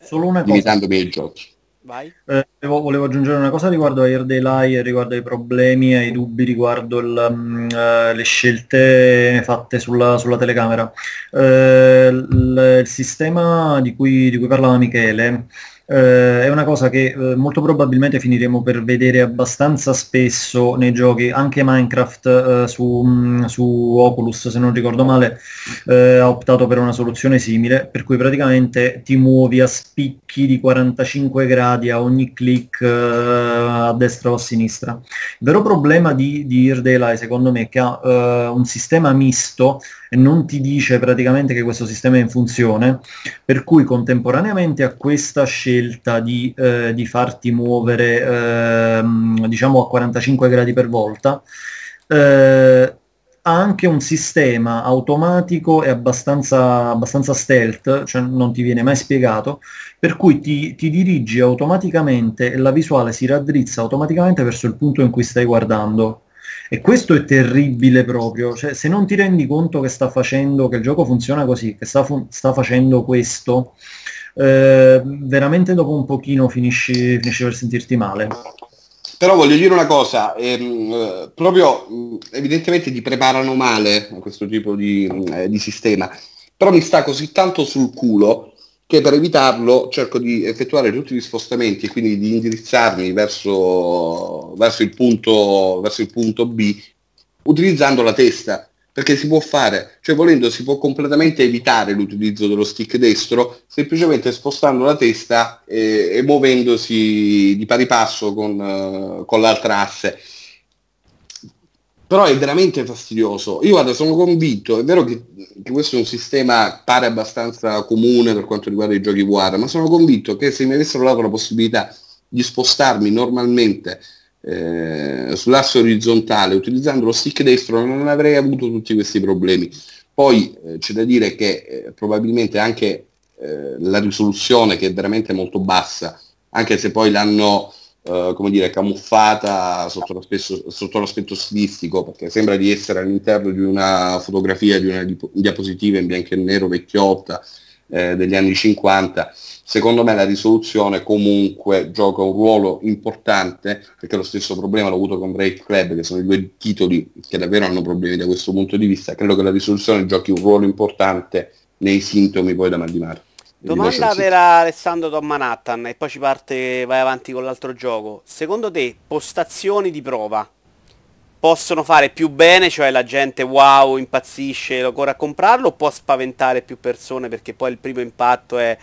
Solo una cosa. Limitandomi ai giochi. Vai. Eh, volevo, volevo aggiungere una cosa riguardo a Air Daylight, riguardo ai problemi e ai dubbi riguardo il, eh, le scelte fatte sulla, sulla telecamera. Eh, il, il sistema di cui, di cui parlava Michele eh, è una cosa che molto probabilmente finiremo per vedere abbastanza spesso nei giochi, anche Minecraft su, mh, su Oculus, se non ricordo male, ha optato per una soluzione simile, per cui praticamente ti muovi a spicchi di 45 gradi a ogni click eh, a destra o a sinistra. Il vero problema di, di Daylight secondo me è che ha eh, un sistema misto e non ti dice praticamente che questo sistema è in funzione, per cui contemporaneamente a questa scelta di, eh, di farti muovere ehm, diciamo a 45 gradi per volta, eh, ha anche un sistema automatico e abbastanza, abbastanza stealth, cioè non ti viene mai spiegato, per cui ti, ti, dirigi automaticamente e la visuale si raddrizza automaticamente verso il punto in cui stai guardando. E questo è terribile proprio, cioè, se non ti rendi conto che sta facendo, che il gioco funziona così, che sta, fu- sta facendo questo, eh, veramente dopo un pochino finisci, finisci per sentirti male. Però voglio dire una cosa, ehm, eh, proprio evidentemente ti preparano male a questo tipo di, eh, di, sistema, però mi sta così tanto sul culo che per evitarlo cerco di effettuare tutti gli spostamenti e quindi di indirizzarmi verso, verso, il, punto, verso il punto B utilizzando la testa perché si può fare, cioè volendo si può completamente evitare l'utilizzo dello stick destro semplicemente spostando la testa e, e muovendosi di pari passo con, uh, con l'altra asse. Però è veramente fastidioso. Io guarda, sono convinto, è vero che, che questo è un sistema pare abbastanza comune per quanto riguarda i giochi VR, ma sono convinto che se mi avessero dato la possibilità di spostarmi normalmente eh, sull'asse orizzontale utilizzando lo stick destro non avrei avuto tutti questi problemi. Poi eh, c'è da dire che eh, probabilmente anche eh, la risoluzione che è veramente molto bassa, anche se poi l'hanno eh, come dire, camuffata sotto l'aspetto, sotto l'aspetto, stilistico, perché sembra di essere all'interno di una fotografia, di una diapositiva in bianco e nero vecchiotta eh, degli anni 50 secondo me la risoluzione comunque gioca un ruolo importante, perché lo stesso problema l'ho avuto con Break Club, che sono i due titoli che davvero hanno problemi da questo punto di vista, credo che la risoluzione giochi un ruolo importante nei sintomi poi da mal di mare. Domanda per Alessandro Tom Manhattan e poi ci parte, vai avanti con l'altro gioco. Secondo te postazioni di prova possono fare più bene, cioè la gente wow impazzisce e corre a comprarlo o può spaventare più persone perché poi il primo impatto è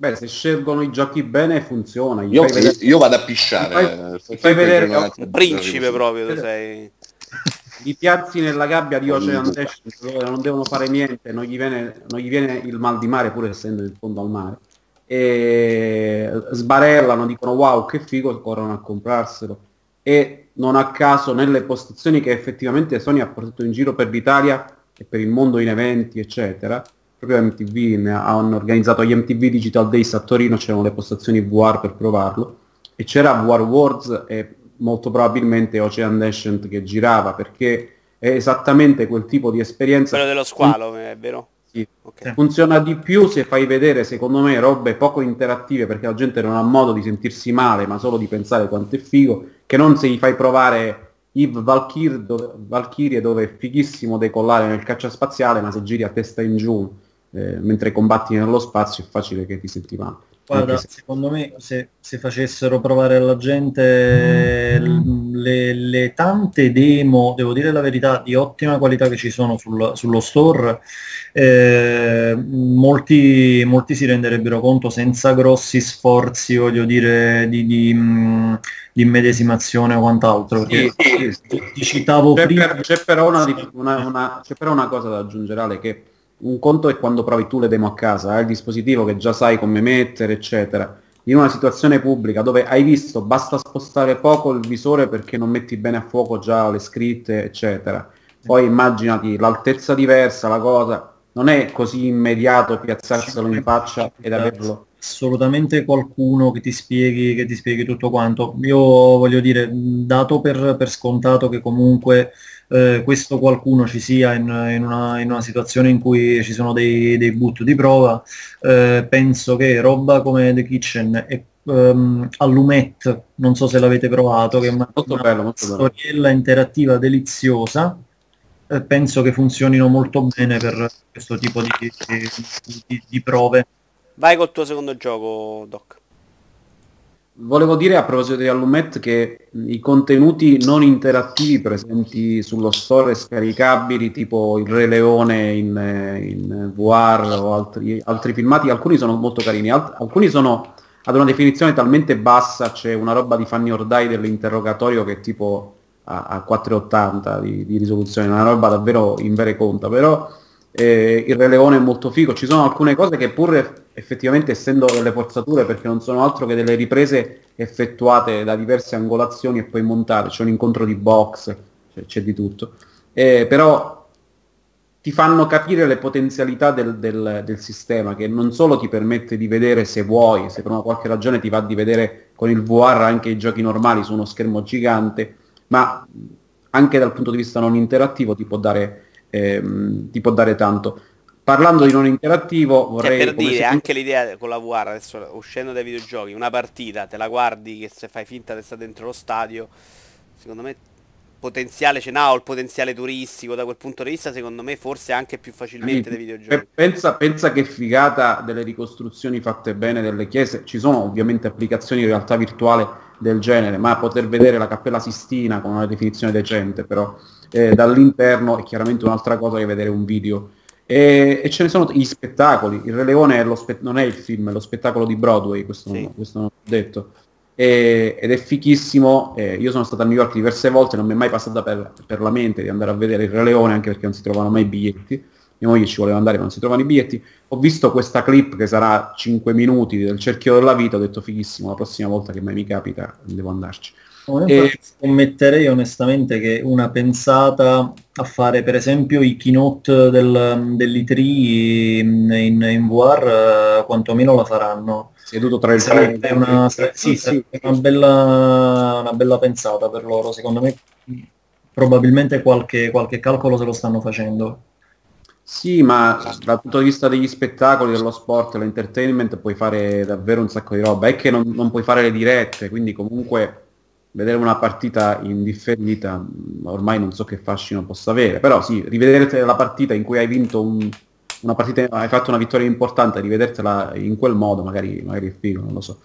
Beh, se scelgono i giochi bene funziona. Io, vedere... io, vado a pisciare. Fai, fai vedere un principe proprio, tu sei. Li piazzi nella gabbia di Ocean Dash dove non devono fare niente, non gli, viene, non gli viene il mal di mare pur essendo in fondo al mare. E sbarellano, dicono wow che figo corrono a comprarselo. E non a caso nelle postazioni che effettivamente Sony ha portato in giro per l'Italia e per il mondo in eventi, eccetera, proprio MTV hanno organizzato gli MTV Digital Days a Torino, c'erano le postazioni VR per provarlo e c'era VR Wars e molto probabilmente Ocean Descent che girava perché è esattamente quel tipo di esperienza. Quello dello squalo, è vero? Sì. Okay. Funziona di più se fai vedere, secondo me, robe poco interattive perché la gente non ha modo di sentirsi male, ma solo di pensare quanto è figo, che non se gli fai provare Eve Valkyrie dove, Valkyrie dove è fighissimo decollare nel caccia spaziale, ma se giri a testa in giù eh, mentre combatti nello spazio è facile che ti senti male. Guarda, se... secondo me se, se, facessero provare alla gente le, le, tante demo, devo dire la verità, di ottima qualità che ci sono sul, sullo store, eh, molti, molti, si renderebbero conto senza grossi sforzi, voglio dire, di, di, mm, di immedesimazione o quant'altro. Sì, sì, ti citavo c'è prima. Per, c'è, però una, una, una, c'è però una cosa da aggiungere, Ale, che un conto è quando provi tu le demo a casa, hai il dispositivo che già sai come mettere, eccetera. In una situazione pubblica dove hai visto basta spostare poco il visore perché non metti bene a fuoco già le scritte, eccetera. Poi immaginati l'altezza diversa, la cosa, non è così immediato piazzarselo in faccia ed averlo. Assolutamente qualcuno che ti spieghi, che ti spieghi tutto quanto. Io voglio dire, dato per, per scontato che comunque eh, questo qualcuno ci sia in, in, una, in, una, situazione in cui ci sono dei, dei boot di prova, eh, penso che roba come The Kitchen e um, Allumette, non so se l'avete provato, che è una, molto una bello, molto storiella bello. interattiva deliziosa, eh, penso che funzionino molto bene per questo tipo di, di, di prove. Vai col tuo secondo gioco, Doc. Volevo dire a proposito di Allumette che i contenuti non interattivi presenti sullo store scaricabili tipo il Re Leone in, in VR o altri, altri, filmati, alcuni sono molto carini, alt- alcuni sono ad una definizione talmente bassa, c'è una roba di Fanny Ordai dell'interrogatorio che è tipo a, a 480 di, di, risoluzione, una roba davvero in vere conta, però eh, il Re Leone è molto figo, ci sono alcune cose che pur effettivamente essendo delle forzature perché non sono altro che delle riprese effettuate da diverse angolazioni e poi montate, c'è un incontro di box c'è, c'è di tutto. Eh, però ti fanno capire le potenzialità del, del, del, sistema, che non solo ti permette di vedere se vuoi, se per una qualche ragione ti va di vedere con il VR anche i giochi normali su uno schermo gigante, ma anche dal punto di vista non interattivo ti può dare, ehm, ti può dare tanto. Parlando di non interattivo, cioè, vorrei... Cioè, per dire, anche l'idea con la VR, adesso uscendo dai videogiochi, una partita, te la guardi che se fai finta di stare dentro lo stadio, secondo me potenziale ce n'ha o il potenziale turistico da quel punto di vista secondo me forse anche più facilmente dei videogiochi pensa, pensa che figata delle ricostruzioni fatte bene delle chiese ci sono ovviamente applicazioni di realtà virtuale del genere ma poter vedere la cappella Sistina con una definizione decente però eh, dall'interno è chiaramente un'altra cosa che vedere un video e, e ce ne sono gli spettacoli il Re Leone è spe- non è il film è lo spettacolo di Broadway questo, sì. questo non ho detto e, ed è fichissimo. Eh, io sono stato a New York diverse volte, non mi è mai passata per, per, la mente di andare a vedere il Re Leone, anche perché non si trovano mai i biglietti. Mia moglie ci voleva andare, ma non si trovano i biglietti. Ho visto questa clip che sarà 5 minuti del cerchio della vita, ho detto fighissimo, la prossima volta che mai mi capita devo andarci. E... Scommetterei onestamente che una pensata a fare per esempio i keynote del, dell'I3 in, in, in VR, eh, quantomeno la faranno. Seduto tra il sarebbe una, sì, sì, una, bella, una bella pensata per loro. Secondo me probabilmente qualche, qualche calcolo se lo stanno facendo sì, ma dal punto di vista degli spettacoli, dello sport, dell'entertainment puoi fare davvero un sacco di roba. È che non, non, puoi fare le dirette, quindi comunque vedere una partita in differita ormai non so che fascino possa avere. Però sì, rivedere la partita in cui hai vinto un, una partita, hai fatto una vittoria importante, rivedertela in quel modo, magari, magari è figo, non lo so.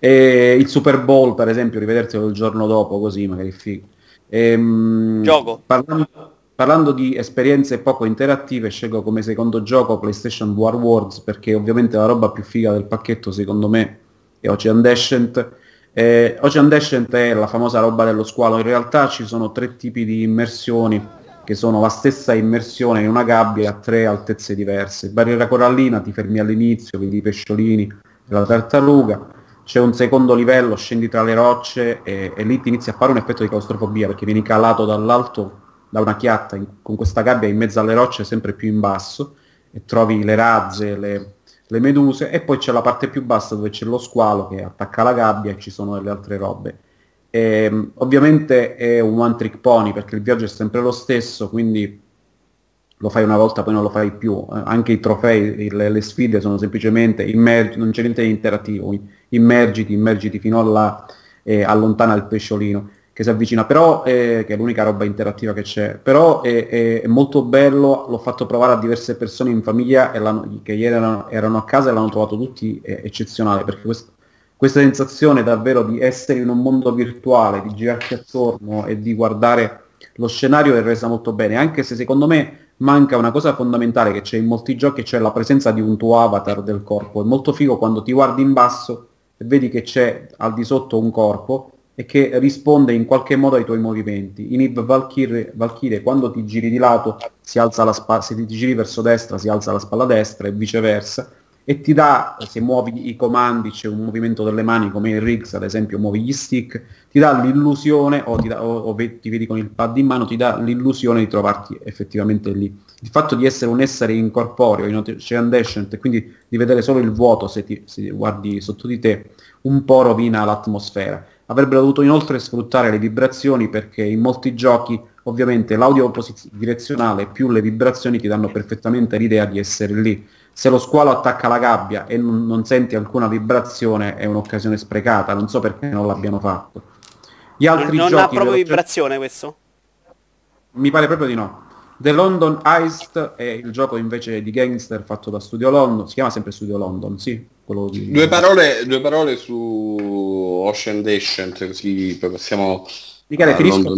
E il Super Bowl, per esempio, rivederselo il giorno dopo, così, magari è figo. E, ehm, Gioco. Parlando, parlando, di esperienze poco interattive, scelgo come secondo gioco PlayStation War Wars, perché ovviamente la roba più figa del pacchetto, secondo me, è Ocean Descent. Eh, Ocean Descent è la famosa roba dello squalo, in realtà ci sono tre tipi di immersioni che sono la stessa immersione in una gabbia a tre altezze diverse. Barriera corallina, ti fermi all'inizio, vedi i pesciolini e la tartaruga, c'è un secondo livello, scendi tra le rocce e, e, lì ti inizia a fare un effetto di claustrofobia perché vieni calato dall'alto da una chiatta in, con questa gabbia in mezzo alle rocce sempre più in basso e trovi le razze, le, le meduse e poi c'è la parte più bassa dove c'è lo squalo che attacca la gabbia e ci sono le altre robe. E, ehm, ovviamente è un one trick pony perché il viaggio è sempre lo stesso, quindi lo fai una volta poi non lo fai più. Eh, anche i trofei, le, le, sfide sono semplicemente immergi, non c'è niente di interattivo, immergiti, immergiti fino là e allontana il pesciolino che si avvicina, però eh, che è l'unica roba interattiva che c'è, però è, è, è, molto bello, l'ho fatto provare a diverse persone in famiglia e che ieri erano, erano, a casa e l'hanno trovato tutti eh, eccezionale, perché questo, questa sensazione davvero di essere in un mondo virtuale, di girarti attorno e di guardare lo scenario è resa molto bene, anche se secondo me manca una cosa fondamentale che c'è in molti giochi, cioè la presenza di un tuo avatar del corpo. È molto figo quando ti guardi in basso e vedi che c'è al di sotto un corpo e che risponde in qualche modo ai tuoi movimenti. In Ib Valkyrie, Valkyrie quando ti giri di lato si alza la spalla, se ti giri verso destra si alza la spalla destra e viceversa e ti dà, se muovi i comandi, c'è un movimento delle mani come il Riggs, ad esempio, muovi gli stick, ti dà l'illusione, o ti, dà, o, o ti vedi con il pad in mano, ti dà l'illusione di trovarti effettivamente lì. Il fatto di essere un essere incorporeo, in Ocean Descent, e quindi di vedere solo il vuoto se, ti, se guardi sotto di te, un po' rovina l'atmosfera. Avrebbero dovuto inoltre sfruttare le vibrazioni perché in molti giochi ovviamente l'audio direzionale più le vibrazioni ti danno perfettamente l'idea di essere lì se lo squalo attacca la gabbia e non, non senti alcuna vibrazione è un'occasione sprecata, non so perché non l'abbiano fatto. Gli altri non, non ha proprio vibrazione questo? Mi pare proprio di no. The London Heist è il gioco invece di gangster fatto da Studio London, si chiama sempre Studio London, sì. Di... Due, parole, due, parole, su Ocean Descent, così passiamo Michele, finisco,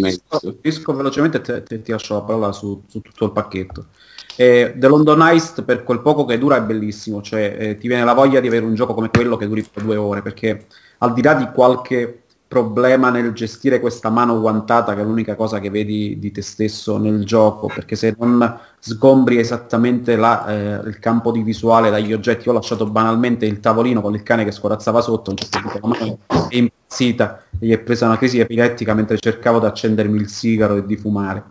finisco, velocemente e ti, ti lascio la parola su, su tutto il pacchetto. Eh, The London Heist per quel poco che dura è bellissimo, cioè eh, ti viene la voglia di avere un gioco come quello che duri due ore, perché al di là di qualche problema nel gestire questa mano guantata, che è l'unica cosa che vedi di te stesso nel gioco, perché se non sgombri esattamente la, eh, il campo di visuale dagli oggetti, ho lasciato banalmente il tavolino con il cane che scorazzava sotto, è impazzita, gli è presa una crisi epilettica mentre cercavo di accendermi il sigaro e di fumare.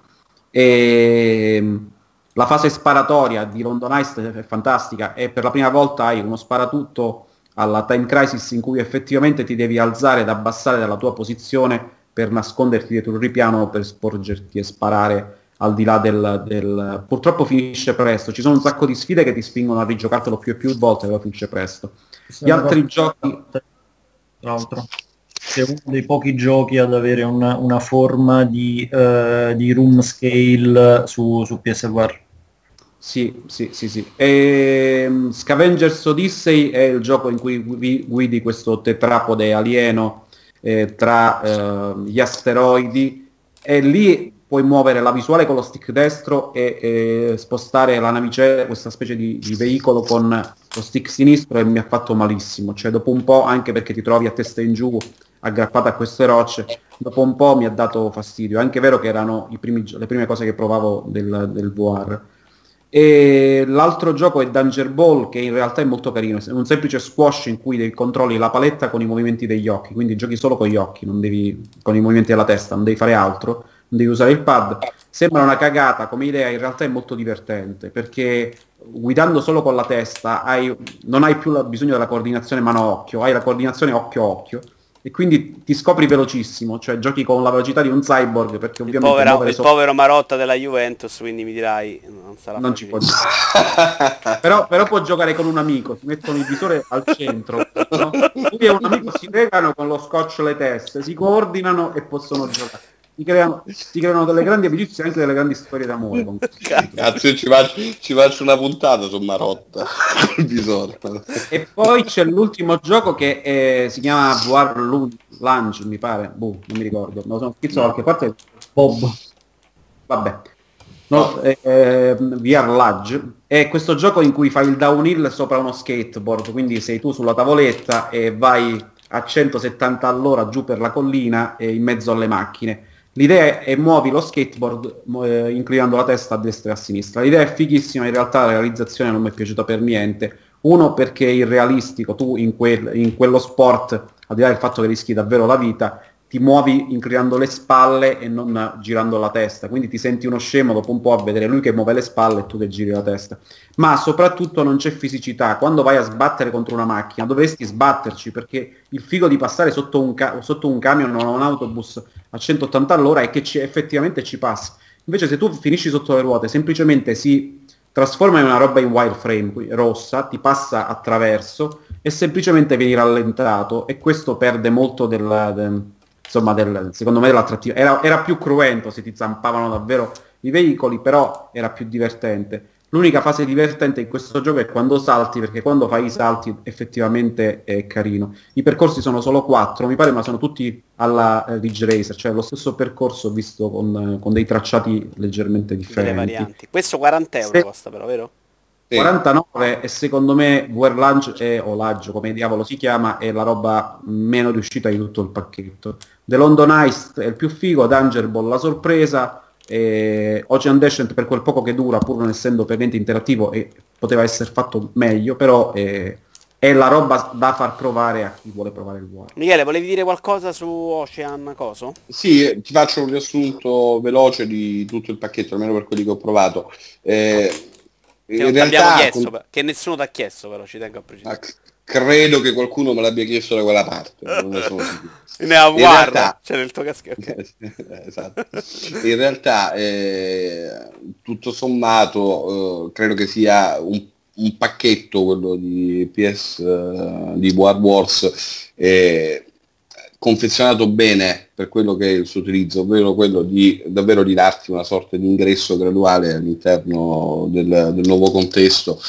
E ehm, la fase sparatoria di London Heist è fantastica e per la prima volta hai uno sparatutto alla Time Crisis in cui effettivamente ti devi alzare ed abbassare dalla tua posizione per nasconderti dietro il ripiano per sporgerti e sparare al di là del, del, Purtroppo finisce presto, ci sono un sacco di sfide che ti spingono a rigiocartelo più e più volte, però finisce presto. Gli altri giochi... Tra l'altro è uno dei pochi giochi ad avere una, una forma di, uh, di, room scale su, su PS4. Sì, sì, sì, sì. E, um, Scavengers Odyssey è il gioco in cui guidi questo tetrapode alieno eh, tra eh, gli asteroidi e lì puoi muovere la visuale con lo stick destro e, e spostare la navicella, questa specie di, di, veicolo con lo stick sinistro e mi ha fatto malissimo. Cioè dopo un po', anche perché ti trovi a testa in giù aggrappata a queste rocce, dopo un po' mi ha dato fastidio. È anche vero che erano primi, le prime cose che provavo del, del VR. E l'altro gioco è Danger Ball, che in realtà è molto carino. È un semplice squash in cui controlli la paletta con i movimenti degli occhi, quindi giochi solo con gli occhi, devi, con i movimenti della testa, non devi fare altro, non devi usare il pad. Sembra una cagata come idea, in realtà è molto divertente, perché guidando solo con la testa hai, non hai più bisogno della coordinazione mano-occhio, hai la coordinazione occhio-occhio e quindi ti scopri velocissimo, cioè giochi con la velocità di un cyborg perché ovviamente il povero, il so- povero Marotta della Juventus, quindi mi dirai non sarà non ci può però, però può giocare con un amico, si mettono il visore al centro, no? lui e un amico si legano con lo scotch le teste, si coordinano e possono giocare ti creano, ti creano delle grandi amicizie e anche delle grandi storie d'amore. Cazzo, ci faccio, ci faccio una puntata su Marotta. e poi c'è l'ultimo gioco che è, si chiama War Lunge, mi pare. Boh, non mi ricordo. Non sono scritto da qualche parte. Bob. Vabbè. No, eh, eh, VR Lodge è questo gioco in cui fai il downhill sopra uno skateboard, quindi sei tu sulla tavoletta e vai a 170 all'ora giù per la collina e in mezzo alle macchine L'idea è muovi lo skateboard eh, inclinando la testa a destra e a sinistra. L'idea è fighissima, in realtà la realizzazione non mi è piaciuta per niente. Uno perché è irrealistico, tu in, quel, in quello sport, al di là del fatto che rischi davvero la vita, ti muovi inclinando le spalle e non girando la testa, quindi ti senti uno scemo dopo un po' a vedere lui che muove le spalle e tu che giri la testa. Ma soprattutto non c'è fisicità, quando vai a sbattere contro una macchina dovresti sbatterci perché il figo di passare sotto un, ca- sotto un camion o un autobus a 180 all'ora è che ci, effettivamente ci passi. Invece se tu finisci sotto le ruote semplicemente si trasforma in una roba in wireframe rossa, ti passa attraverso e semplicemente vieni rallentato e questo perde molto del, del insomma, del, secondo me dell'attrattivo. Era, era più cruento se ti zampavano davvero i veicoli, però era più divertente. L'unica fase divertente in questo gioco è quando salti, perché quando fai i salti effettivamente è carino. I percorsi sono solo quattro, mi pare, ma sono tutti alla eh, Ridge Racer, cioè lo stesso percorso visto con, con dei tracciati leggermente differenti. Questo 40 euro Se... costa però, vero? 49 e secondo me è, o Laggio come diavolo si chiama è la roba meno riuscita di tutto il pacchetto The London Heist è il più figo Danger Ball la sorpresa e Ocean Descent per quel poco che dura pur non essendo per niente interattivo e poteva essere fatto meglio però è, è la roba da far provare a chi vuole provare il VR Michele volevi dire qualcosa su Ocean Coso? Sì ti faccio un riassunto veloce di tutto il pacchetto almeno per quelli che ho provato eh, che, in realtà, chiesto, con... che nessuno ti ha chiesto, però ci tengo a precisare. Ah, credo che qualcuno me l'abbia chiesto da quella parte. Non ne sono sicuro. ne ha guarda, c'è nel tuo caschetto. esatto. In realtà, eh, tutto sommato, eh, credo che sia un, un, pacchetto quello di PS eh, di War Wars. Eh, confezionato bene per quello che è il suo utilizzo, ovvero quello di davvero di darti una sorta di ingresso graduale all'interno del, del nuovo contesto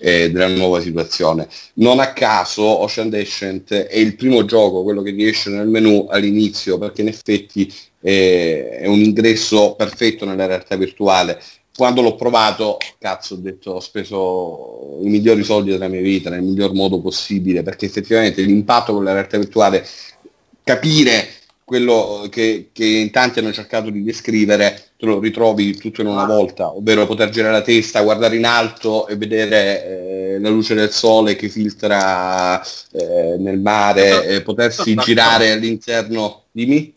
e della nuova situazione. Non a caso Ocean Descent è il primo gioco, quello che riesce nel menu all'inizio, perché in effetti è, è un ingresso perfetto nella realtà virtuale quando l'ho provato, cazzo, ho detto ho speso i migliori soldi della mia vita nel miglior modo possibile, perché effettivamente l'impatto con la realtà virtuale capire quello che, che in tanti hanno cercato di descrivere, te lo ritrovi tutto in una volta, ovvero poter girare la testa, guardare in alto e vedere eh, la luce del sole che filtra eh, nel mare, potersi girare all'interno. Dimmi?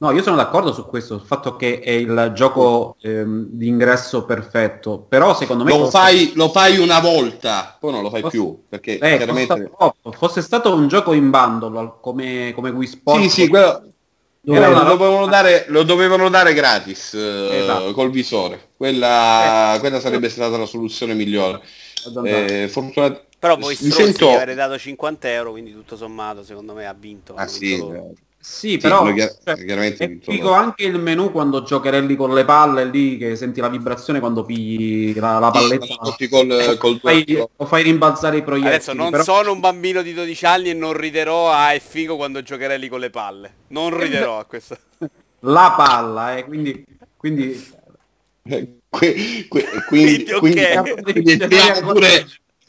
No, io sono d'accordo su questo, sul fatto che è il gioco ehm, di ingresso perfetto, però secondo me... Lo, costa- fai, lo fai una volta, poi non lo fai Costa- più, perché eh, chiaramente... Fosse stato un gioco in bundle come, come Wii Sport, Sì, sì, quello, Era una lo, dovevano dare, lo dovevano dare gratis eh, Esatto. col visore. Quella, quella sarebbe stata la soluzione migliore. Eh, fortunat- Però poi Strozzi sento... gli avrei dato 50 euro, quindi tutto sommato secondo me ha vinto. Ah sì, eh, Sì, Sì, però chiar- cioè, chiaramente è figo anche il menu quando giocherelli con le palle lì che senti la vibrazione quando pigli la, la palletta tutti col, col fai, lo fai rimbalzare i proiettili Adesso non però- sono un bambino di 12 anni e non riderò a è figo quando giocherelli con le palle. Non riderò a questo. la palla eh, quindi, quindi Que- que- Quindi, quindi, ok. quindi- quindi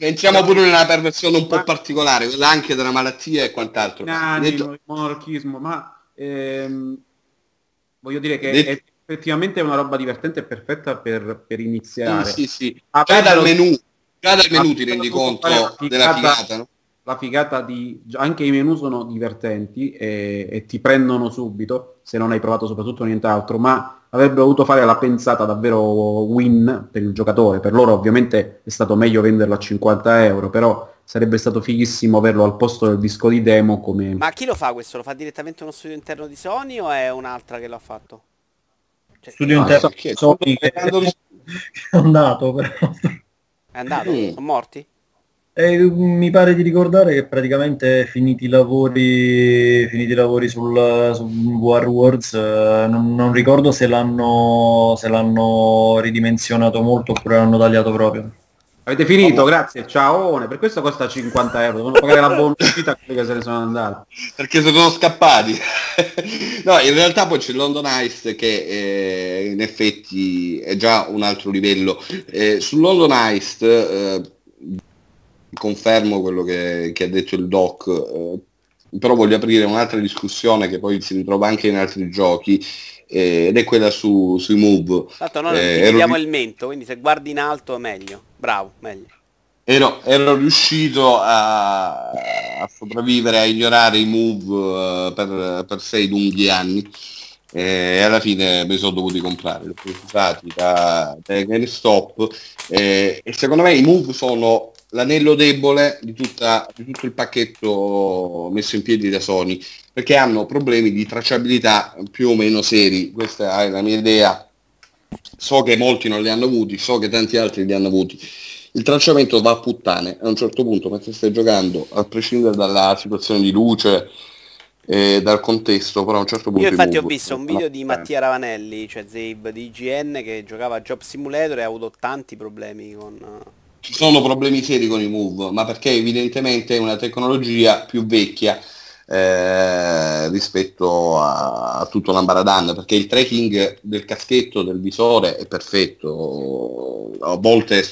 entriamo pure una perversione un po' particolare, quella anche della malattia e quant'altro. Detto- il monarchismo ma ehm, voglio dire che Detto- è effettivamente una roba divertente e perfetta per, per iniziare sì, sì, sì. Già dal menù, già dal menù ti rendi conto della figata, no? La figata di anche i menu sono divertenti e, e ti prendono subito se non hai provato soprattutto nient'altro ma avrebbero dovuto fare la pensata davvero win per il giocatore per loro ovviamente è stato meglio venderlo a 50 euro però sarebbe stato fighissimo averlo al posto del disco di demo come Ma chi lo fa questo? Lo fa direttamente uno studio interno di Sony o è un'altra che l'ha fatto? Cioè, Studio No, interno perché- Sony è andato però. È andato? Mm. Sono morti? E mi pare di ricordare che praticamente finiti i lavori, finiti i lavori sul, su War Wars, eh, non, non ricordo se l'hanno, se l'hanno ridimensionato molto oppure l'hanno tagliato proprio. avete finito grazie ciao per questo costa 50 euro devono pagare la buona uscita a quelli che se ne sono andati perché sono scappati. no, in realtà poi c'è London Heist che eh, in effetti è già un altro livello. Eh, su London eh, confermo quello che, che ha detto il doc, eh, però voglio aprire un'altra discussione che poi si ritrova anche in altri giochi eh, ed è quella su, sui move. Tanto noi Eh, ero il mento, quindi se guardi in alto è meglio. Bravo, meglio. Ero, ero riuscito a, a sopravvivere, a ignorare i move eh, per, per sei lunghi anni e alla fine me li sono dovuti comprare, li ho usati da, da GameStop eh, e secondo me i move sono l'anello debole di, tutta- di tutto il pacchetto messo in piedi da Sony perché hanno problemi di tracciabilità più o meno seri, questa è la mia idea, so che molti non li hanno avuti, so che tanti altri li hanno avuti. Il tracciamento va a puttane. A un certo punto mentre stai giocando a prescindere dalla situazione di luce e dal contesto però a un certo punto Io infatti ho visto un video di. Mattia Ravanelli, cioè Zabe di IGN, che giocava a Job Simulator e ha avuto tanti problemi con... ci sono problemi seri con i move ma perché evidentemente è una tecnologia più vecchia eh, rispetto a, a tutto l'ambaradan perché il tracking del caschetto del visore è perfetto. A volte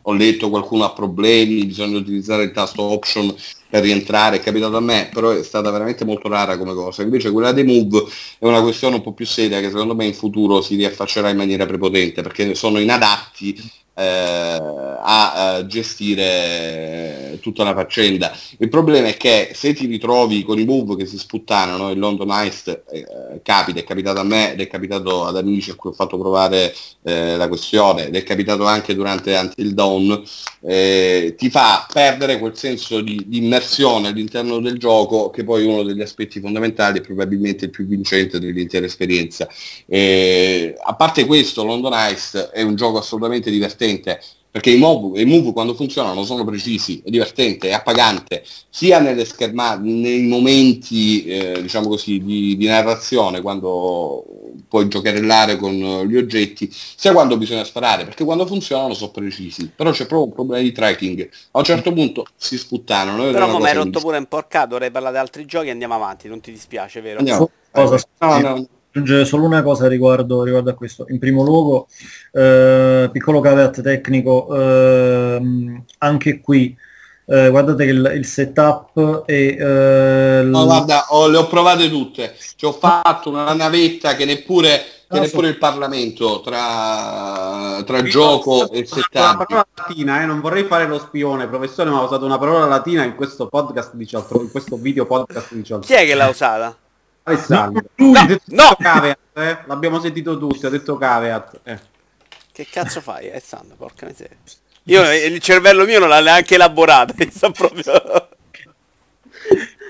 ho letto qualcuno ha problemi bisogna utilizzare il tasto option per rientrare è capitato a me però è stata veramente molto rara come cosa invece quella dei move è una questione un po' più seria che secondo me in futuro si riaffaccerà in maniera prepotente perché sono inadatti eh, a, eh, gestire tutta la faccenda. Il problema è che se ti ritrovi con i move che si sputtanano, il London Heist eh, capita, è capitato a me ed è capitato ad amici a cui ho fatto provare eh, la questione ed è capitato anche durante Until Dawn, eh, ti fa perdere quel senso di, di immersione all'interno del gioco che poi è uno degli aspetti fondamentali e probabilmente il più vincente dell'intera esperienza. Eh, a parte questo, London Heist è un gioco assolutamente divertente perché i move, i move quando funzionano sono precisi, è divertente, è appagante, sia nelle schermate, nei momenti eh, diciamo così di, di narrazione, quando puoi giocherellare con gli oggetti, sia quando bisogna sparare, perché quando funzionano sono precisi, però c'è proprio un problema di tracking. A un certo punto si sputtanano. è Però mi hai rotto pure un po' il capo, vorrei parlare di altri giochi andiamo avanti, non ti dispiace, vero? Andiamo. Cosa- No, no, aggiungere solo una cosa riguardo, riguardo a questo. In primo luogo, eh, piccolo caveat tecnico, ehm, anche qui eh, guardate che il, il setup è... Eh, no, guarda, ho, le ho provate tutte. Ci ho fatto una navetta che neppure, che neppure il Parlamento tra, tra gioco e setup. Una parola latina, eh, non vorrei fare lo spione, professore, ma ho usato una parola latina in questo podcast di Cialtro, in questo video podcast di Cialtro. Chi è che l'ha usata? Alessandro. No, Lui ha detto no! caveat, eh? L'abbiamo sentito tutti, ha detto caveat. Eh. Che cazzo fai, Alessandro? Porca miseria. Io il cervello mio non l'ha neanche elaborata, mi sta proprio...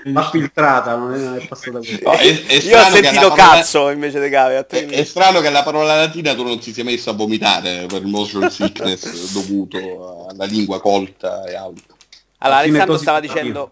Va filtrata, non è, non è passata così. No, è- è Io ho sentito parola- cazzo invece di caveat. È, è strano che la parola latina tu non ti sia messo a vomitare per il motion sickness dovuto alla lingua colta e altro. Allora, Alessandro stava dicendo...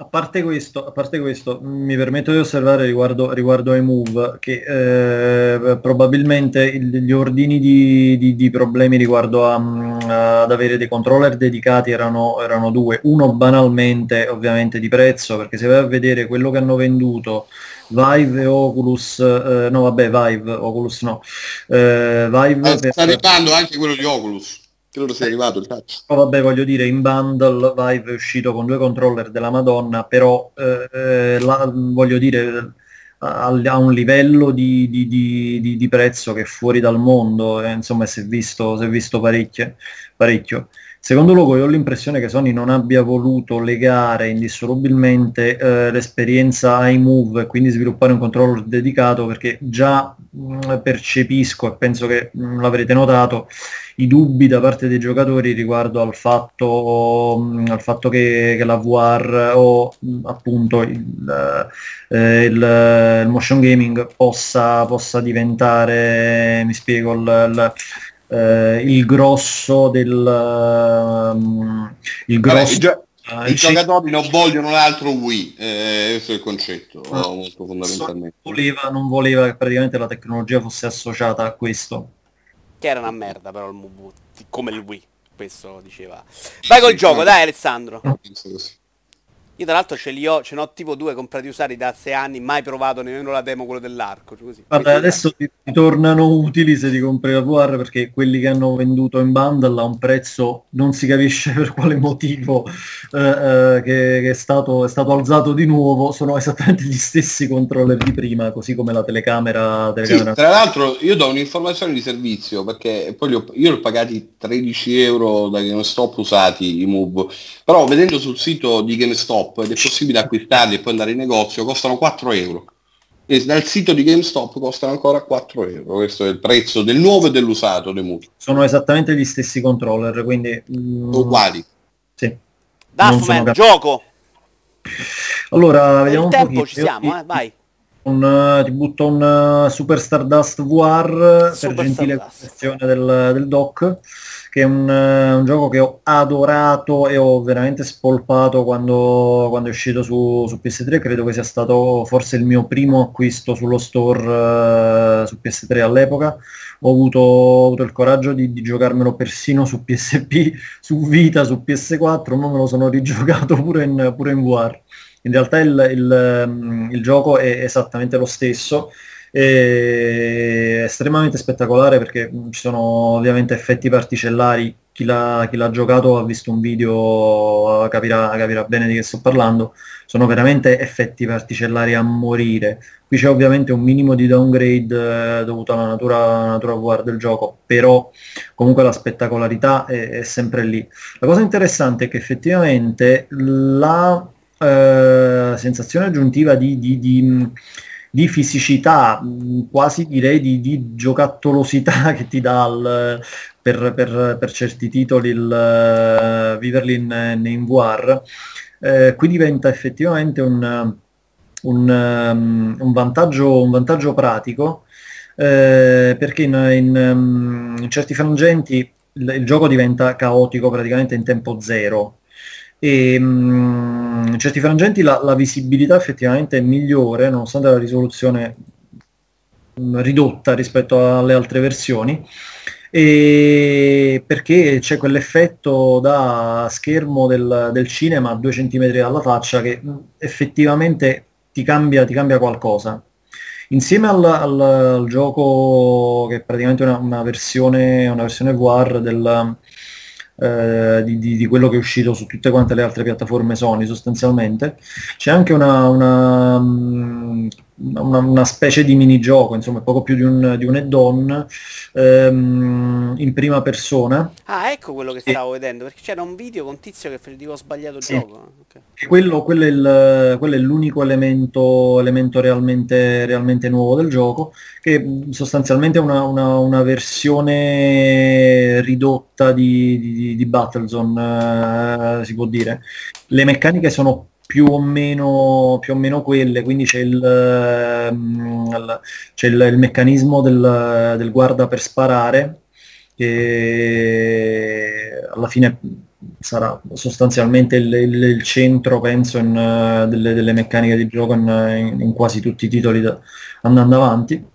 A parte questo, a parte questo mi permetto di osservare riguardo, riguardo ai move che eh, probabilmente il- gli ordini di, di- di problemi riguardo a, mm, ad avere dei controller dedicati erano, erano due. Uno banalmente ovviamente di prezzo, perché se vai a vedere quello che hanno venduto Vive e Oculus, eh, no vabbè Vive, Oculus no, eh, Vive per- sta arrivando anche quello di Oculus. Credo sia arrivato il touch. Oh, vabbè, voglio dire, in bundle Vive è uscito con due controller della Madonna, però eh, eh, la- voglio dire ha, ha un livello di, di- di- di- prezzo che è fuori dal mondo, e, insomma si è visto, si è visto parecchie- parecchio. Secondo luogo io ho l'impressione che Sony non abbia voluto legare indissolubilmente eh, l'esperienza iMove e quindi sviluppare un controller dedicato perché già mh, percepisco e penso che mh, l'avrete notato i dubbi da parte dei giocatori riguardo al fatto, mh, al fatto che, che la VR o appunto il, eh, il- il motion gaming possa, possa diventare, mi spiego, il, il- eh, il grosso del ehm, il Vabbè, grosso gio- eh, i il giocatori non vogliono l'altro Wii, eh, questo è il concetto, Ah. molto fondamentalmente. voleva, non voleva che praticamente la tecnologia fosse associata a questo. Che era una merda però il Mubu, come il Wii, questo diceva. Vai col Sì, gioco, no. dai Alessandro. Così. Io tra l'altro ce li ho, ce ne ho tipo due comprati usati da sei anni, mai provato nemmeno la demo, quello dell'arco. cioè così. Guarda, Quindi- adesso ti, ti tornano utili se ti compri la VR perché quelli che hanno venduto in bundle a un prezzo non si capisce per quale motivo eh, eh, che, che è, stato, è stato alzato di nuovo sono esattamente gli stessi controller di prima, così come la telecamera. Sì, telecamera. tra l'altro io do un'informazione di servizio perché poi li ho, io li ho pagati 13 euro da GameStop usati i Move, però vedendo sul sito di GameStop ed è possibile acquistarli e poi andare in negozio, costano 4 euro. E dal sito di GameStop costano ancora 4 euro, questo è il prezzo del nuovo e dell'usato dei Move, Sono esattamente gli stessi controller, quindi... mm, uguali. sì. Duffman, gioco! Allora, vediamo Il un tempo pochino. ci siamo, Io eh, vai. Un, eh, ti butto un eh, Super Stardust VR Super per gentile correzione del, del doc che è un, eh, un gioco che ho adorato e ho veramente spolpato quando, quando è uscito su, su PS3 credo che sia stato forse il mio primo acquisto sullo store eh, su PS3 all'epoca. Ho avuto, ho avuto il coraggio di, di giocarmelo persino su PSP su Vita, su PS4 ma me lo sono rigiocato pure in, pure in VR in realtà il, il, mm, il gioco è esattamente lo stesso, è estremamente spettacolare perché mm, ci sono ovviamente effetti particellari, chi l'ha, chi l'ha giocato ha visto un video, capirà, capirà bene di che sto parlando, sono veramente effetti particellari a morire. Qui c'è ovviamente un minimo di downgrade eh, dovuto alla natura, natura VR del gioco, però comunque la spettacolarità è, è sempre lì. La cosa interessante è che effettivamente la eh, sensazione aggiuntiva di, di- di- di fisicità, quasi direi di, giocattolosità che ti dà il- per, per- per certi titoli il eh, viverli in, in VR, eh, qui diventa effettivamente un, un, um, un vantaggio, un vantaggio pratico eh, perché in, in, um, in certi frangenti il, il gioco diventa caotico praticamente in tempo zero e mm, in certi frangenti la, la visibilità effettivamente è migliore nonostante la risoluzione mm, ridotta rispetto alle altre versioni e perché c'è quell'effetto da schermo del, del cinema a due centimetri dalla faccia che mm, effettivamente ti cambia, ti cambia qualcosa. Insieme al, al- al gioco che è praticamente una, una versione, una versione VR del, eh, di, di, di, quello che è uscito su tutte quante le altre piattaforme Sony sostanzialmente. C'è anche una, una, mm, una, una specie di minigioco, insomma poco più di un, di un add-on ehm, in prima persona. Ah, ecco quello che stavo e... vedendo, perché c'era un video con tizio che dico ho sbagliato il sì. gioco. Quello, quello, è il, quello, è l'unico elemento, elemento realmente, realmente, nuovo del gioco, che sostanzialmente è una, una, una versione ridotta di, di, di Battlezone, eh, si può dire. Le meccaniche sono più o meno, più o meno quelle, quindi c'è il, c'è il, il meccanismo del, del, guarda per sparare, che alla fine sarà sostanzialmente il, il, il centro, penso, in, delle, delle, meccaniche di gioco in, in, quasi tutti i titoli da, andando avanti.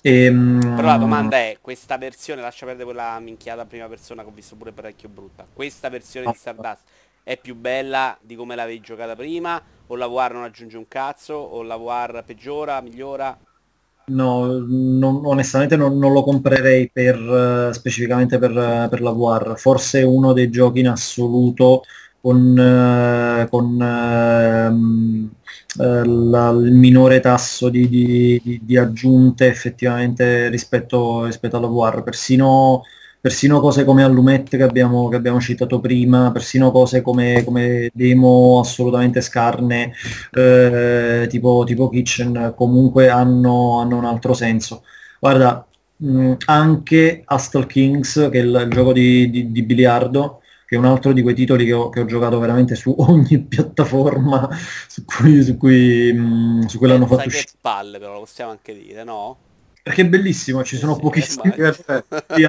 E, ehm, Però la domanda è, questa versione, lascia perdere quella minchiata prima persona che ho visto pure parecchio brutta, questa versione di Stardust è più bella di come l'avevi giocata prima? O la VR non aggiunge un cazzo? O la VR peggiora, migliora? No, non, onestamente non, non, lo comprerei per, uh, specificamente per, uh, per, la VR. Forse uno dei giochi in assoluto con, uh, con ehm, la, il minore tasso di, di, di, aggiunte effettivamente rispetto, rispetto alla VR. Persino persino cose come Allumette che abbiamo, che abbiamo citato prima, persino cose come, come demo assolutamente scarne, eh, tipo, tipo, Kitchen, comunque hanno, hanno, un altro senso. Guarda, mh, anche Hustle Kings, che è il, il gioco di, di, di, biliardo, che è un altro di quei titoli che ho, che ho giocato veramente su ogni piattaforma su cui, su cui, mh, su cui l'hanno fatto uscire. palle però, lo possiamo anche dire, no? Perché è bellissimo, ci sono sì, pochissimi di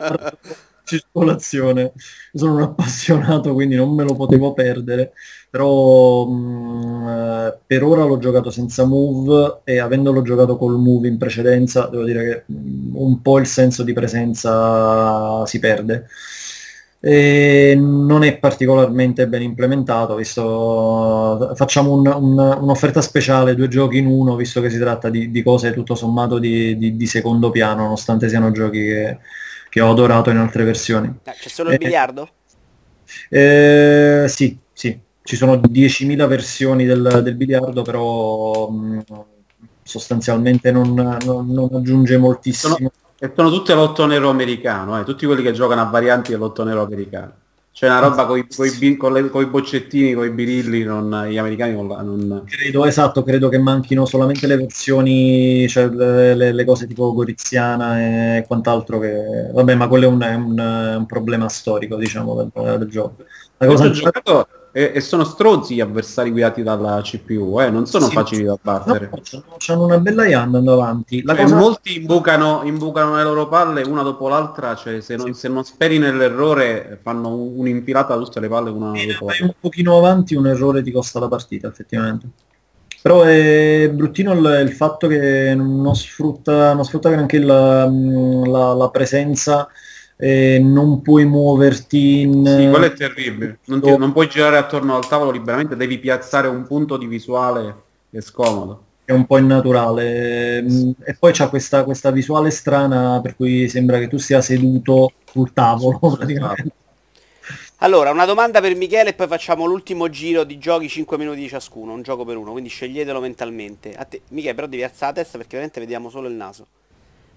circolazione. Sono un appassionato, quindi non me lo potevo perdere. Però mh, eh, per ora l'ho giocato senza move e avendolo giocato col move in precedenza, devo dire che mh, un po' il senso di presenza si perde. E non è particolarmente ben implementato, visto facciamo un, un, un'offerta speciale, due giochi in uno, visto che si tratta di, di cose tutto sommato di, di, di, secondo piano, nonostante siano giochi che, che ho adorato in altre versioni. Ah, c'è solo il eh, biliardo? Eh, sì, sì, ci sono 10.000 versioni del, del biliardo, però mh, sostanzialmente non, non, non aggiunge moltissimo. Sono e sono tutte lotto nero americano, eh, tutti quelli che giocano a varianti dell'otto nero americano. C'è una roba con i boccettini, con i birilli, non, gli americani non, non... Credo, esatto, credo che manchino solamente le versioni, cioè le, le, cose tipo Goriziana e quant'altro che... Vabbè, ma quello è un, è un, un problema storico, diciamo, del, del gioco. La cosa... Giocato e, e, sono stronzi gli avversari guidati dalla CPU, eh? non sono sì, facili da battere. No, hanno una bella IA andando avanti. La cioè, cosa... Molti imbucano, imbucano, le loro palle una dopo l'altra, cioè se non, sì. se non speri nell'errore fanno un'infilata tutte le palle una sì, dopo l'altra. Un pochino avanti un errore ti costa la partita effettivamente. Però è bruttino il, il fatto che non sfrutta, non sfrutta neanche la, la, la presenza eh, non puoi muoverti in... Sì, quello è terribile. Non, ti, non, puoi girare attorno al tavolo liberamente, devi piazzare un punto di visuale è scomodo. È un po' innaturale. E poi c'è questa, questa visuale strana per cui sembra che tu sia seduto sul tavolo praticamente. Allora, una domanda per Michele e poi facciamo l'ultimo giro di giochi 5 minuti ciascuno, un gioco per uno, quindi sceglietelo mentalmente. A te, Michele, però devi alzare la testa perché veramente vediamo solo il naso.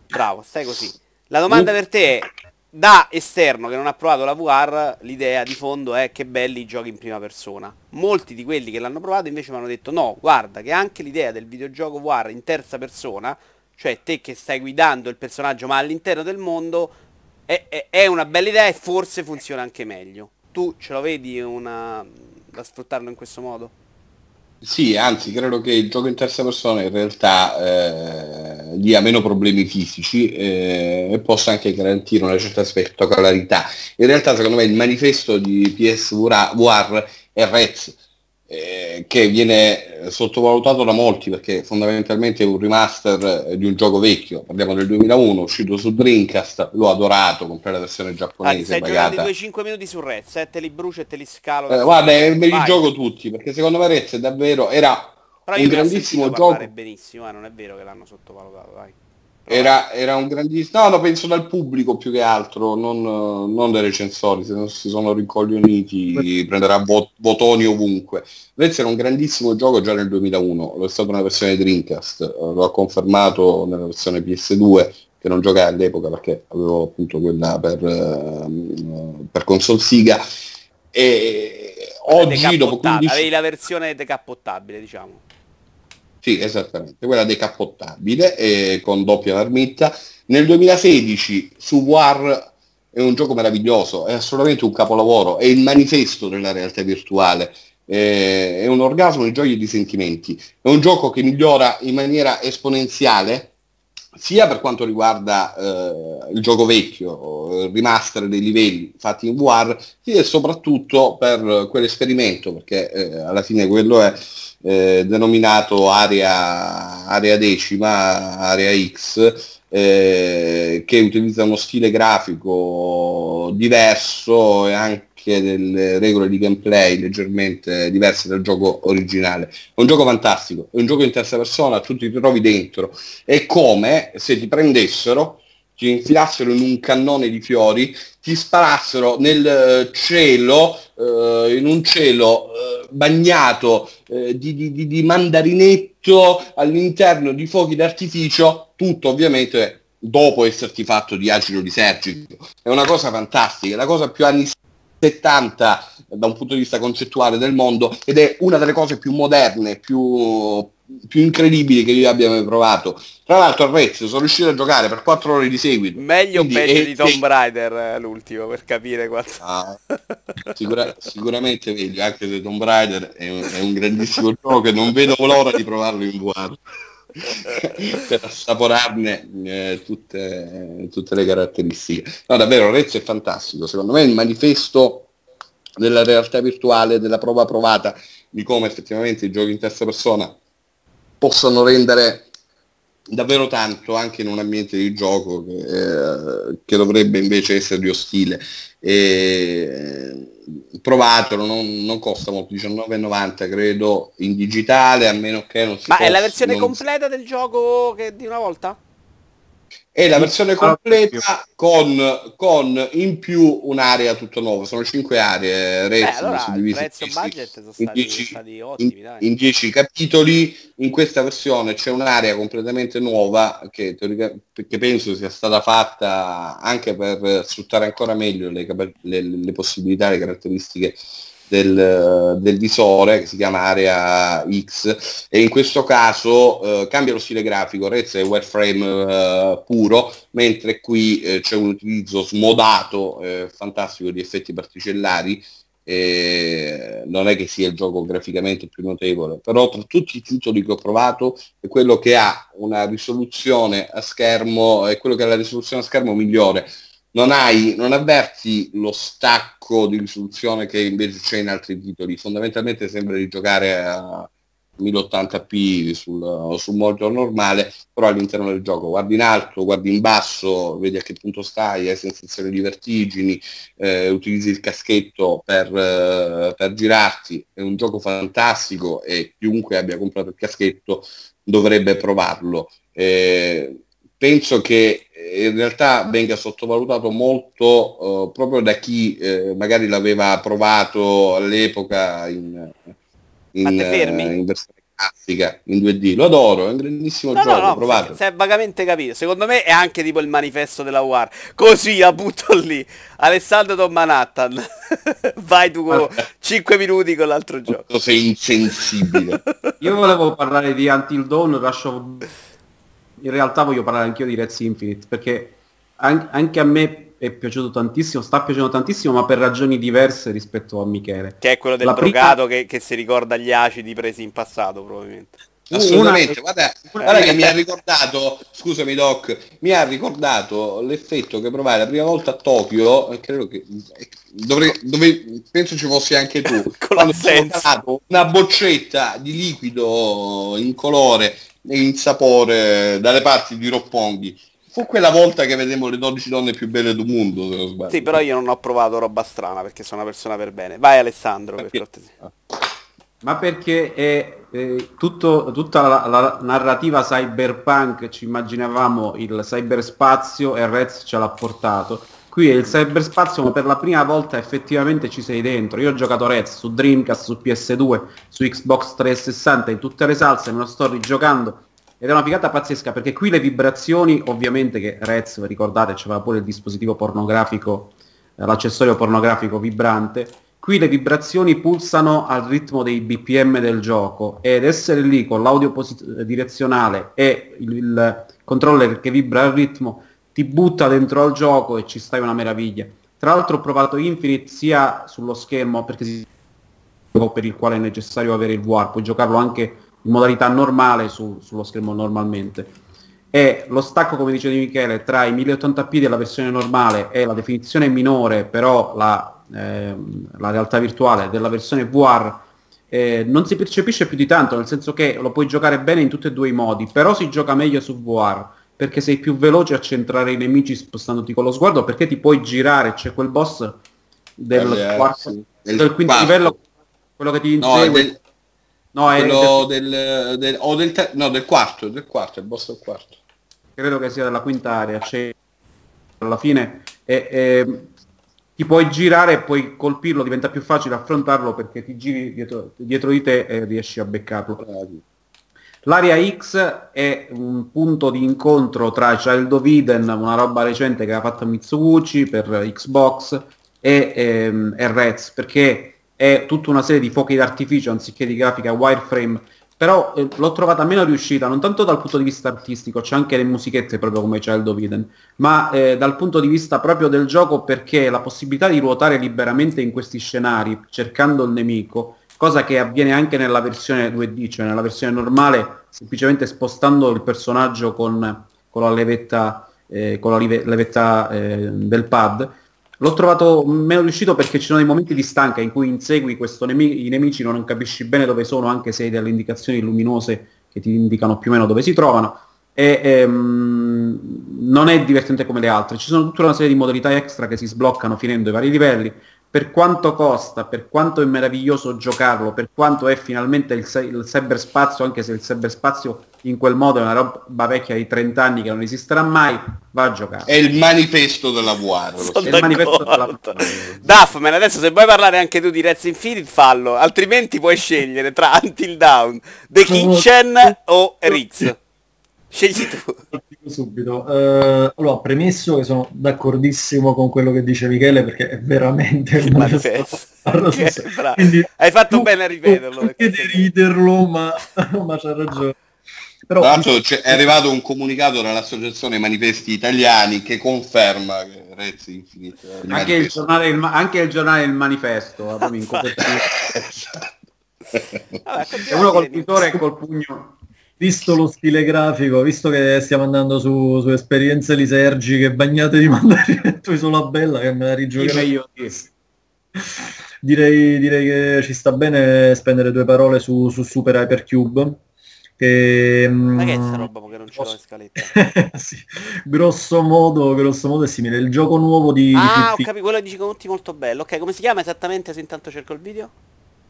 Bravo, stai così. La domanda per te è, da esterno che non ha provato la VR, l'idea di fondo è che belli i giochi in prima persona. Molti di quelli che l'hanno provato invece mi hanno detto no, guarda che anche l'idea del videogioco VR in terza persona, cioè te che stai guidando il personaggio ma all'interno del mondo, è, è, è una bella idea e forse funziona anche meglio. Tu ce lo vedi una... da sfruttarlo in questo modo? Sì, anzi, credo che il gioco in terza persona in realtà eh, dia meno problemi fisici eh, e possa anche garantire una certa spettacolarità. In realtà, secondo me, il manifesto di PS VR è Rez, eh, che viene sottovalutato da molti perché fondamentalmente è un remaster eh, di un gioco vecchio, parliamo del 2001, uscito su Dreamcast, l'ho adorato, comprare la versione giapponese. Ah, stai pagata. giocando 5 minuti su Rez, eh, te li brucio e te li scalo. Eh, guarda, me li gioco tutti perché secondo me Rez è davvero, era Però un grandissimo gioco. benissimo, eh, non è vero che l'hanno sottovalutato, dai. Era, era un grandissimo... No, no, penso dal pubblico più che altro, non, non dai recensori, se non si sono rincoglioniti prenderà bot- botoni ovunque. Rez era un grandissimo gioco già nel 2001, lo è stata una versione Dreamcast, lo ha confermato nella versione PS2, che non giocai all'epoca perché avevo appunto quella per, uh, per console Siga. E oggi dopo 15... Avevi la versione decappottabile, diciamo. Sì, esattamente, quella decappottabile eh, con doppia marmitta. Nel 2016 su War è un gioco meraviglioso, è assolutamente un capolavoro, è il manifesto della realtà virtuale, eh, è un orgasmo di gioia e di sentimenti, è un gioco che migliora in maniera esponenziale sia per quanto riguarda eh, il gioco vecchio, il remaster dei livelli fatti in VR, sia soprattutto per quell'esperimento, perché eh, alla fine quello è eh, denominato area, area decima, area X, eh, che utilizza uno stile grafico diverso e anche delle regole di gameplay leggermente diverse dal gioco originale. È un gioco fantastico, è un gioco in terza persona, tu ti trovi dentro. È come se ti prendessero ti infilassero in un cannone di fiori, ti sparassero nel eh, cielo, eh, in un cielo eh, bagnato eh, di, di, di, mandarinetto all'interno di fuochi d'artificio, tutto ovviamente dopo esserti fatto di acido lisergico. È una cosa fantastica, la cosa più anni 70 da un punto di vista concettuale del mondo ed è una delle cose più moderne, più più incredibili che io abbia mai provato. Tra l'altro a Rez sono riuscito a giocare per 4 ore di seguito. Meglio o peggio di Tomb Raider eh, l'ultimo per capire quanto... Ah, sicura, sicuramente meglio, anche se Tomb Raider è un, è un grandissimo gioco che non vedo l'ora di provarlo in VR. per assaporarne eh, tutte, tutte, le caratteristiche. No, davvero, Rez è fantastico. Secondo me è il manifesto della realtà virtuale, della prova provata di come effettivamente i giochi in terza persona possano rendere davvero tanto anche in un ambiente di gioco che, eh, che dovrebbe invece essere ostile. E, provatelo, non, non costa molto, 19,90 credo in digitale, a meno che non si Ma possa, è la versione completa del gioco che di una volta? È la versione completa con, con, in più un'area tutto nuova, sono cinque aree, Beh, allora, il prezzo budget sono stati, in dieci, stati ottimi, in, in 10 capitoli, in questa versione c'è un'area completamente nuova che, che, penso sia stata fatta anche per sfruttare ancora meglio le, le, le possibilità, le caratteristiche del, del, visore che si chiama Area X e in questo caso eh, cambia lo stile grafico, Rez è wireframe eh, puro, mentre qui eh, c'è un utilizzo smodato, eh, fantastico di effetti particellari. non è che sia il gioco graficamente più notevole, però tra tutti i titoli che ho provato è quello che ha una risoluzione a schermo, è quello che ha la risoluzione a schermo migliore non, hai, non avverti lo stacco di risoluzione che invece c'è in altri titoli. Fondamentalmente sembra di giocare a 1080p sul, sul monitor normale, però all'interno del gioco guardi in alto, guardi in basso, vedi a che punto stai, hai sensazioni di vertigini, eh, utilizzi il caschetto per, eh, per girarti. È un gioco fantastico e chiunque abbia comprato il caschetto dovrebbe provarlo. Eh, penso che in realtà venga sottovalutato molto uh, proprio da chi eh, magari l'aveva provato all'epoca in, in, uh, in, versione classica, in 2D. Lo adoro, è un grandissimo no, gioco, no, no, provato. Si è vagamente capito. Secondo me è anche tipo il manifesto della War. Così la butto lì. Alessandro Don Manhattan. Vai tu con 5 minuti con l'altro gioco. Sei insensibile. Io volevo parlare di Until Dawn, Rush of in realtà voglio parlare anch'io di Reds Infinite perché an- anche a me è piaciuto tantissimo, sta piacendo tantissimo, ma per ragioni diverse rispetto a Michele. Che è quello del La drogato prima... che, che, si ricorda gli acidi presi in passato, probabilmente. Assolutamente, una... guarda, guarda che mi ha ricordato, scusami Doc, mi ha ricordato l'effetto che provai la prima volta a Tokyo, credo che dovrei, dove, penso ci fossi anche tu, quando ho una boccetta di liquido in colore in sapore dalle parti di Roppongi. Fu quella volta che vedemmo le 12 donne più belle del mondo, Sì, però io non ho provato roba strana perché sono una persona per bene. Vai Alessandro, per cortesia. Ma perché è eh, tutto, tutta la, la, narrativa cyberpunk, ci immaginavamo il cyberspazio e Rez ce l'ha portato. Qui è il cyberspazio, ma per la prima volta effettivamente ci sei dentro. Io ho giocato Rez su Dreamcast, su PS2, su Xbox 360, in tutte le salse, me lo sto rigiocando ed è una figata pazzesca perché qui le vibrazioni, ovviamente che Rez, ricordate, c'era pure il dispositivo pornografico, eh, l'accessorio pornografico vibrante, qui le vibrazioni pulsano al ritmo dei BPM del gioco ed essere lì con l'audio posit- direzionale e il, il, controller che vibra al ritmo ti butta dentro al gioco e ci stai una meraviglia. Tra l'altro ho provato Infinite sia sullo schermo perché si per il quale è necessario avere il VR, puoi giocarlo anche in modalità normale su, sullo schermo normalmente. E lo stacco, come dice Di Michele, tra i 1080p della versione normale e la definizione minore, però la, eh, la realtà virtuale della versione VR, eh, non si percepisce più di tanto, nel senso che lo puoi giocare bene in tutti e due i modi, però si gioca meglio su VR, perché sei più veloce a centrare i nemici spostandoti con lo sguardo, perché ti puoi girare, c'è quel boss del, Eh, quarto, sì. del quinto quarto. livello, quello che ti No, insegue. è del, No, è quello del, del, o del, ter- no, del quarto, del quarto, il boss del quarto. credo che sia della quinta area, c'è alla fine e, e, ti puoi girare e puoi colpirlo, diventa più facile affrontarlo perché ti giri dietro, dietro di te e riesci a beccarlo. L'area X è un punto di incontro tra Child of Eden, una roba recente che ha fatto Mitsubishi per Xbox, e, ehm, e Rez, perché è tutta una serie di fuochi d'artificio anziché di grafica wireframe, però eh, l'ho trovata meno riuscita, non tanto dal punto di vista artistico, c'è anche le musichette proprio come Child of Eden, ma eh, dal punto di vista proprio del gioco perché la possibilità di ruotare liberamente in questi scenari cercando il nemico, cosa che avviene anche nella versione 2D, cioè nella versione normale, semplicemente spostando il personaggio con, con la levetta, eh, con la live- levetta eh, del pad, L'ho trovato meno riuscito perché ci sono dei momenti di stanca in cui insegui questo nemi- i nemici, non capisci bene dove sono, anche se hai delle indicazioni luminose che ti indicano più o meno dove si trovano. E ehm, non è divertente come le altre. Ci sono tutta una serie di modalità extra che si sbloccano finendo i vari livelli. Per quanto costa, per quanto è meraviglioso giocarlo, per quanto è finalmente il, il cyberspazio, anche se il cyberspazio in quel modo è una roba vecchia di 30 anni che non esisterà mai, va a giocare. È il manifesto della VR. È il manifesto della- Duffman, adesso se vuoi parlare anche tu di Rez Infinite fallo, altrimenti puoi scegliere tra Until Down, The Kitchen o Rix. Scegli tu. Subito. Eh, allora, premesso che sono d'accordissimo con quello che dice Michele perché è veramente un Manifesto. Hai fatto tu- bene a ripeterlo. tu Anche di riderlo, ma, ma c'ha ragione. Però Tra l'altro c'è- è arrivato un comunicato dall'Associazione Manifesti Italiani che conferma che Rezzi Infinite è il Anche il, giornale, il, anche il giornale Il Manifesto, eh. Vabbè, È uno col e col pugno. Visto lo stile grafico, visto che stiamo andando su, su esperienze lisergiche bagnate di mandarino tu isola bella che me la rigiocherò. sì. Direi, direi che ci sta bene spendere due parole su, su Super Hypercube. Che, Ma che è mm, sta roba che non ce l'ho in scaletta? sì, grosso modo, grosso modo è simile. Il gioco nuovo di, di Ah, ho Fifi- capito, quello dici conti molto bello. Ok, come si chiama esattamente se intanto cerco il video?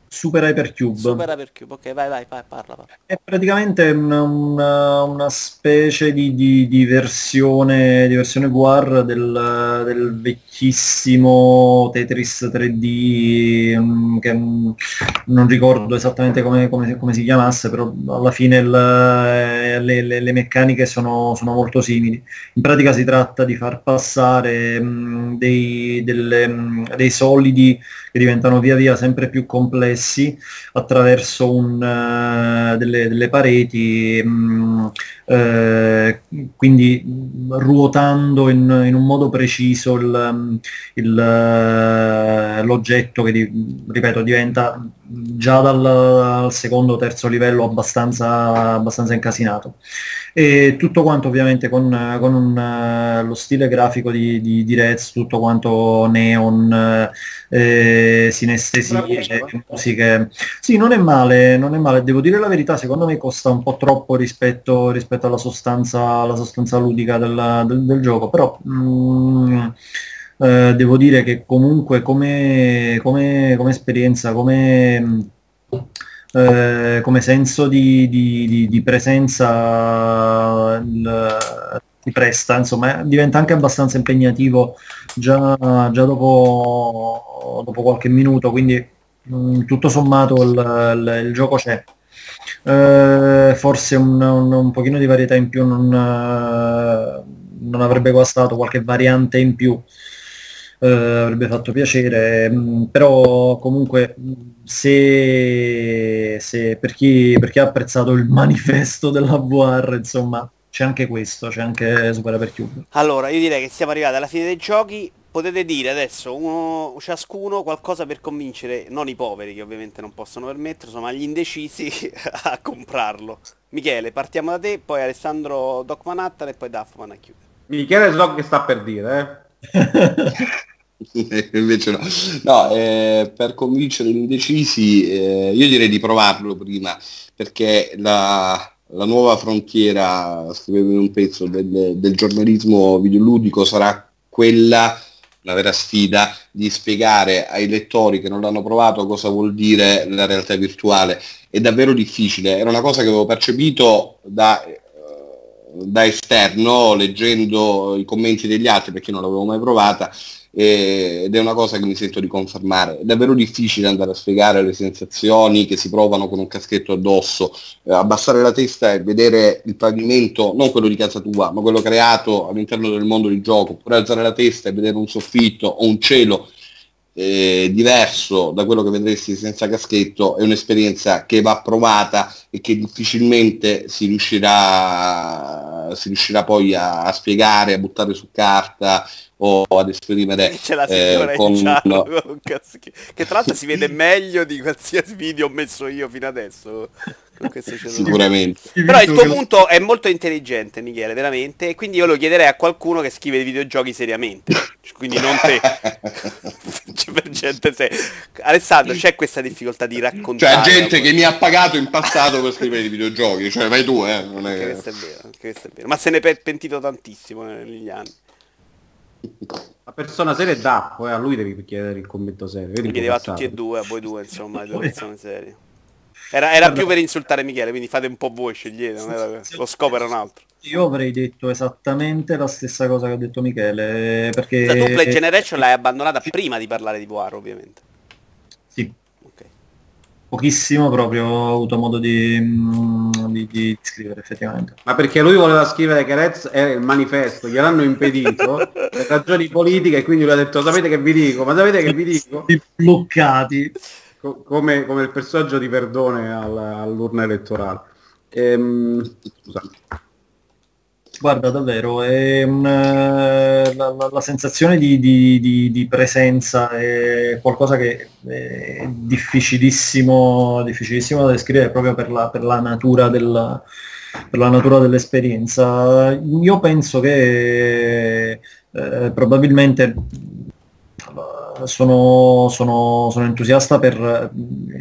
Super Hypercube. Super Hypercube. Ok, vai, vai, vai, parla, parla. È praticamente una, una- una specie di, di- di versione, di versione VR del, del vecchissimo Tetris 3D, mm, che mm, non ricordo esattamente come, come- come si chiamasse, però alla fine il- eh, le, le- le meccaniche sono, sono molto simili. In pratica si tratta di far passare mm, dei, delle, dei solidi che diventano via via sempre più complessi attraverso un, eh, delle, delle pareti, eh, quindi mh, ruotando in, in un modo preciso il, mh, il, eh, l'oggetto che, di- ripeto, diventa già dal, dal secondo o terzo livello abbastanza, abbastanza incasinato. E tutto quanto ovviamente con, con un, eh, lo stile grafico di, di, di Rez, tutto quanto neon, eh, sinestesie, Bravo. musiche. Sì, non è male, non è male. Devo dire la verità, secondo me costa un po' troppo rispetto, rispetto alla sostanza, alla sostanza ludica del, del- del gioco, però mm, eh, devo dire che comunque come, come- come esperienza, come, eh, come senso di, di, di, di presenza il, si presta, insomma, diventa anche abbastanza impegnativo già, già dopo, dopo, qualche minuto, quindi mh, mm, tutto sommato il, il, il gioco c'è. Eh, forse un, un, un, pochino di varietà in più non, non avrebbe guastato qualche variante in più eh, avrebbe fatto piacere, mh, mm, però comunque se, se per, chi, per, chi, ha apprezzato il manifesto della VR, insomma, c'è anche questo, c'è anche Super Hypercube. Allora, io direi che siamo arrivati alla fine dei giochi, potete dire adesso uno, ciascuno qualcosa per convincere non i poveri che ovviamente non possono permetterlo ma gli indecisi a comprarlo. Michele partiamo da te poi Alessandro Doc Manhattan e poi Duffman a chiudere. Michele so che sta per dire eh Invece no, no eh, per convincere gli indecisi eh, io direi di provarlo prima perché la, la nuova frontiera, scrivevo in un pezzo, del, del giornalismo videoludico sarà quella, la vera sfida, di spiegare ai lettori che non l'hanno provato cosa vuol dire la realtà virtuale. È davvero difficile, era una cosa che avevo percepito da da esterno, leggendo i commenti degli altri perché non l'avevo mai provata, ed è una cosa che mi sento di confermare. È davvero difficile andare a spiegare le sensazioni che si provano con un caschetto addosso, eh, abbassare la testa e vedere il pavimento, non quello di casa tua, ma quello creato all'interno del mondo di gioco, oppure alzare la testa e vedere un soffitto o un cielo eh, diverso da quello che vedresti senza caschetto è un'esperienza che va provata e che difficilmente si riuscirà, si riuscirà poi a, a spiegare, a buttare su carta o ad esprimere C'è la signora eh, con... Giallo, con che tra l'altro si vede meglio di qualsiasi video ho messo io fino adesso Sicuramente. Però il tuo punto è molto intelligente, Michele, veramente. Quindi io lo chiederei a qualcuno che scrive i videogiochi seriamente. Quindi non te. Cioè, per gente se... Alessandro, c'è questa difficoltà di raccontare. Cioè, gente che mi ha pagato in passato per scrivere i videogiochi. Cioè, vai tu, eh. Non è... questo è vero, questo è vero. Ma se ne è pentito tantissimo negli anni. La persona seria è Dacco, eh, a lui devi chiedere il commento serio. Mi chiedeva a tutti e due, a voi due, insomma, le due persone serie. Era, era più per insultare Michele, quindi fate un po' voi, scegliete, era, lo scopo era un altro. Io avrei detto esattamente la stessa cosa che ha detto Michele, perché... La tu Play Generation l'hai abbandonata prima di parlare di VR, ovviamente. Sì. Okay. Pochissimo proprio ho avuto modo di, mm, di, di, scrivere effettivamente. Ma perché lui voleva scrivere che Rez è il manifesto, gliel'hanno impedito per ragioni politiche e quindi lui ha detto sapete che vi dico, ma sapete che vi dico? Bloccati come, come, il personaggio di Verdone al, all'urna elettorale. Ehm, Guarda, davvero, è una, la, la, la, sensazione di, di, di, di, presenza è qualcosa che è difficilissimo, difficilissimo da descrivere proprio per la, per la natura della, per la natura dell'esperienza. Io penso che eh, probabilmente sono, sono, sono, entusiasta per,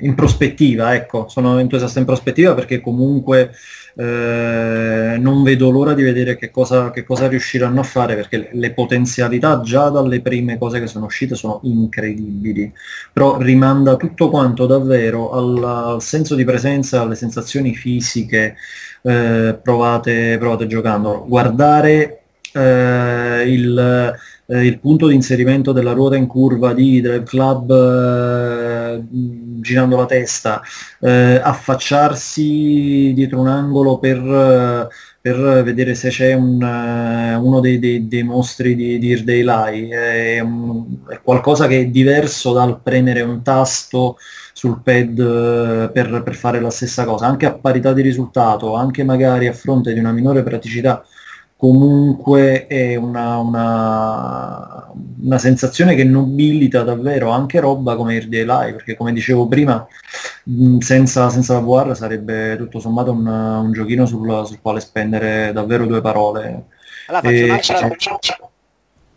in prospettiva, ecco, sono entusiasta in prospettiva perché comunque eh, non vedo l'ora di vedere che cosa, che cosa, riusciranno a fare perché le potenzialità già dalle prime cose che sono uscite sono incredibili, però rimanda tutto quanto davvero al, al senso di presenza, alle sensazioni fisiche eh, provate, provate giocando. Guardare eh, il eh, il punto di inserimento della ruota in curva di Drive Club eh, girando la testa, eh, affacciarsi dietro un angolo per, per vedere se c'è un, uh, uno dei, dei, dei, mostri di, di Irdeilai, è, è, qualcosa che è diverso dal premere un tasto sul pad uh, per, per fare la stessa cosa, anche a parità di risultato, anche magari a fronte di una minore praticità comunque è una, una, una, sensazione che nobilita davvero anche roba come il DLI, perché come dicevo prima, senza, senza la VR sarebbe tutto sommato un, un giochino sul, sul, quale spendere davvero due parole. Allora faccio, e... un'altra,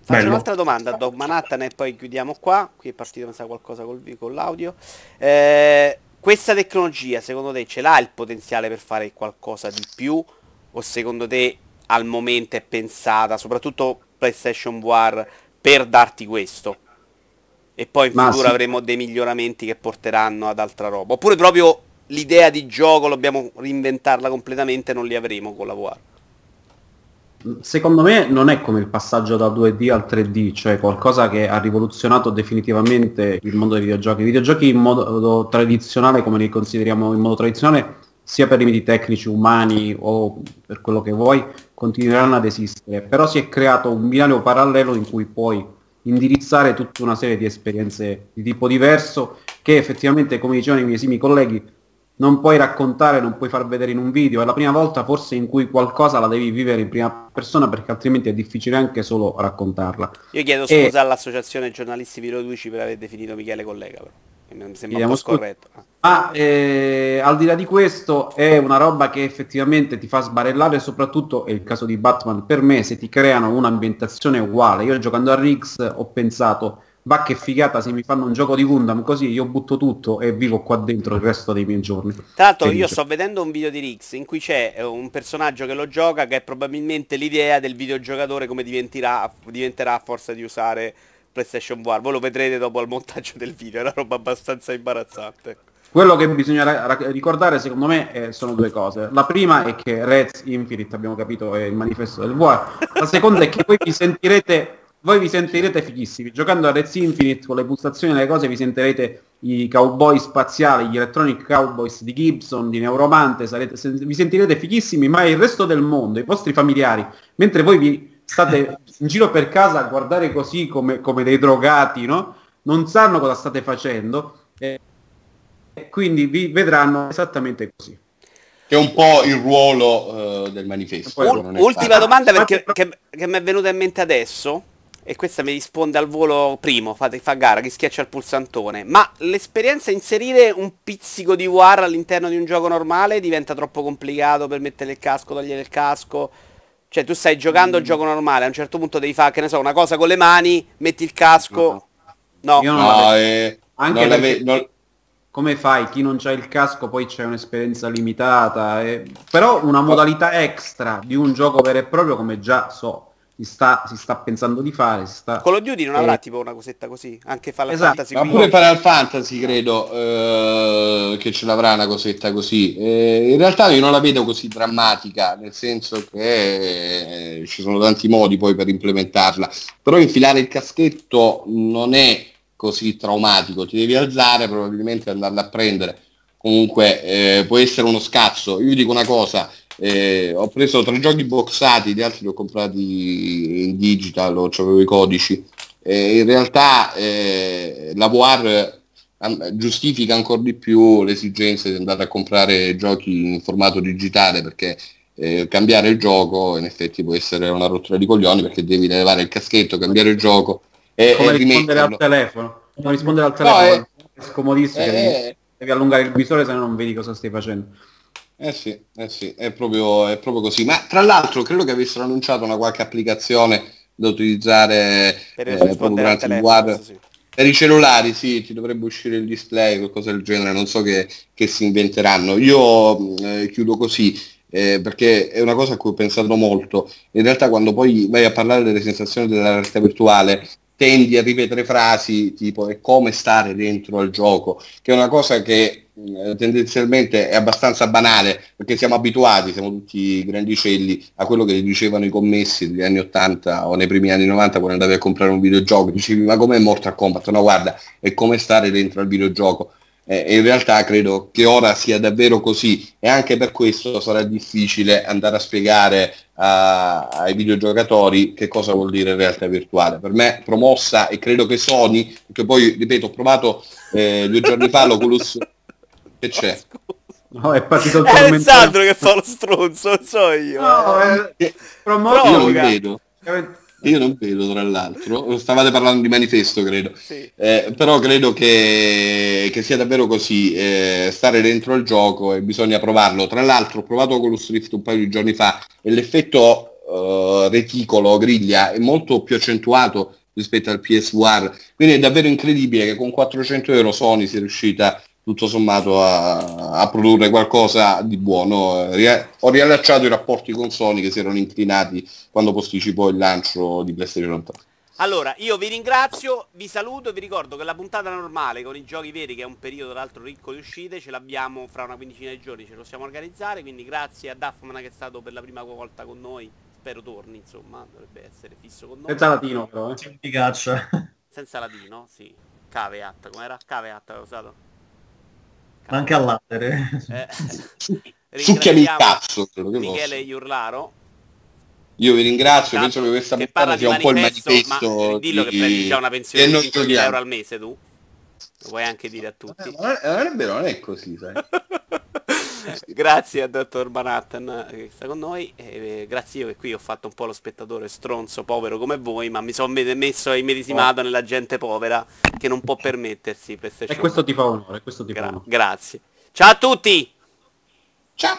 faccio un'altra domanda, Dog Manhattan e poi chiudiamo qua, qui è partito sa qualcosa col, con l'audio. Eh, questa tecnologia secondo te ce l'ha il potenziale per fare qualcosa di più? O secondo te al momento è pensata, soprattutto PlayStation VR, per darti questo. E poi in Ma futuro sì. avremo dei miglioramenti che porteranno ad altra roba. Oppure proprio l'idea di gioco dobbiamo reinventarla completamente, non li avremo con la VR. Secondo me non è come il passaggio da 2D al 3D, cioè qualcosa che ha rivoluzionato definitivamente il mondo dei videogiochi. I videogiochi in modo tradizionale, come li consideriamo in modo tradizionale, sia per limiti tecnici, umani o per quello che vuoi, continueranno ad esistere. Però si è creato un binario parallelo in cui puoi indirizzare tutta una serie di esperienze di tipo diverso che effettivamente, come dicevano i miei esimi colleghi, non puoi raccontare, non puoi far vedere in un video, è la prima volta forse in cui qualcosa la devi vivere in prima persona perché altrimenti è difficile anche solo raccontarla. Io chiedo scusa e... all'associazione giornalisti videoludici per aver definito Michele collega, però. Mi sembra un po' scorretto. Ma eh, al di là di questo è una roba che effettivamente ti fa sbarellare e soprattutto è il caso di Batman per me se ti creano un'ambientazione uguale. Io giocando a Riggs ho pensato va che figata se mi fanno un gioco di Gundam così io butto tutto e vivo qua dentro il resto dei miei giorni. Tra l'altro io sto vedendo un video di Rix in cui c'è eh, un personaggio che lo gioca che è probabilmente l'idea del videogiocatore come diventerà, diventerà a forza di usare PlayStation VR. Voi lo vedrete dopo al montaggio del video, è una roba abbastanza imbarazzante. Quello che bisogna ricordare secondo me eh, sono due cose. La prima è che Reds Infinite, abbiamo capito, è il manifesto del VR. La seconda è che voi vi sentirete voi vi sentirete fighissimi. Giocando a Reds Infinite con le pulsazioni e le cose vi sentirete i cowboy spaziali, gli electronic cowboys di Gibson, di Neuromante, sarete, vi sentirete fighissimi, ma il resto del mondo, i vostri familiari, mentre voi vi state in giro per casa a guardare così come, come dei drogati, no? Non sanno cosa state facendo e quindi vi vedranno esattamente così che è un po' il ruolo uh, del manifesto. U- ultima domanda perché che, che mi è venuta in mente adesso e questa mi risponde al volo primo, fate, fa gara, chi schiaccia il pulsantone. Ma l'esperienza inserire un pizzico di war all'interno di un gioco normale diventa troppo complicato per mettere il casco, togliere il casco. Cioè tu stai giocando mm. il gioco normale, a un certo punto devi fare, che ne so, una cosa con le mani, metti il casco. No, no, no eh, anche non perché... non... come fai? Chi non c'ha il casco poi c'è un'esperienza limitata. Eh... Però una modalità extra di un gioco vero e proprio come già so si sta, si sta, pensando di fare. Si sta... Call of Duty non avrà eh... tipo una cosetta così, anche Final esatto. Fantasy. Ma pure Final Fantasy credo eh, che ce l'avrà una cosetta così. Eh, in realtà io non la vedo così drammatica, nel senso che eh, ci sono tanti modi poi per implementarla, però infilare il caschetto non è così traumatico, ti devi alzare, probabilmente andarla a prendere. Comunque eh, può essere uno scazzo. Io dico una cosa, eh, ho preso tre giochi boxati, gli altri li ho comprati in digital, o avevo i codici. Eh, in realtà eh, la VR giustifica ancora di più l'esigenza di andare a comprare giochi in formato digitale perché eh, cambiare il gioco in effetti può essere una rottura di coglioni perché devi levare il caschetto, cambiare il gioco e, come e rispondere al telefono. Come rispondere al telefono. No, è, è scomodissimo, devi, eh, devi allungare il visore se no non vedi cosa stai facendo. Eh sì, eh sì, è proprio, è proprio così. Ma tra l'altro credo che avessero annunciato una qualche applicazione da utilizzare per, eh, durante il guardo. Sì. Per i cellulari sì, ti dovrebbe uscire il display, qualcosa del genere, non so che, che si inventeranno. Io eh, chiudo così, eh, perché è una cosa a cui ho pensato molto. In realtà quando poi vai a parlare delle sensazioni della realtà virtuale, tendi a ripetere frasi tipo è come stare dentro al gioco, che è una cosa che eh, tendenzialmente è abbastanza banale perché siamo abituati, siamo tutti grandicelli a quello che dicevano i commessi degli anni 80 o nei primi anni 90 quando andavi a comprare un videogioco, dicevi ma com'è Mortal Kombat? No guarda, è come stare dentro al videogioco. Eh, in realtà credo che ora sia davvero così e anche per questo sarà difficile andare a spiegare a, ai videogiocatori che cosa vuol dire realtà virtuale. Per me promossa e credo che Sony, che poi ripeto ho provato eh, due giorni fa l'Oculus che c'è? No, è partito È Alessandro che fa lo stronzo, non so io. No, eh. eh io non vedo. Io non vedo, tra l'altro. Stavate parlando di manifesto, credo. Sì. Eh, però credo che, che, sia davvero così. Eh, stare dentro il gioco e bisogna provarlo. Tra l'altro ho provato con lo Swift un paio di giorni fa e l'effetto uh, reticolo, griglia, è molto più accentuato rispetto al PSVR. Quindi è davvero incredibile che con 400 euro Sony sia riuscita tutto sommato a, a, produrre qualcosa di buono. Ho riallacciato i rapporti con Sony che si erano inclinati quando posticipò il lancio di PlayStation 3. Allora, io vi ringrazio, vi saluto e vi ricordo che la puntata normale con i giochi veri, che è un periodo tra l'altro ricco di uscite, ce l'abbiamo fra una quindicina di giorni, ce lo possiamo organizzare, quindi grazie a Duffman che è stato per la prima volta con noi, spero torni, insomma, dovrebbe essere fisso con noi. Senza latino però, eh. Senza latino, sì. Caveat, com'era? Caveat aveva usato? Anche all'attere. Eh, Succhiami il cazzo, che Michele. Iurlaro. Io vi ringrazio, Tanto penso che questa che puntata sia un po' il manifesto, ma dillo che di- prendi già una pensione che di noi 5.000 togliamo. euro al mese tu. Lo puoi anche dire a tutti. Eh, non è, non è vero, non è così, sai. grazie a dottor Manhattan che sta con noi. E, eh, grazie io che qui ho fatto un po' lo spettatore stronzo, povero come voi, ma mi sono messo e immedesimato nella gente povera che non può permettersi E PlayStation. questo ti fa onore, questo ti fa Gra- onore. grazie. Ciao a tutti! Ciao!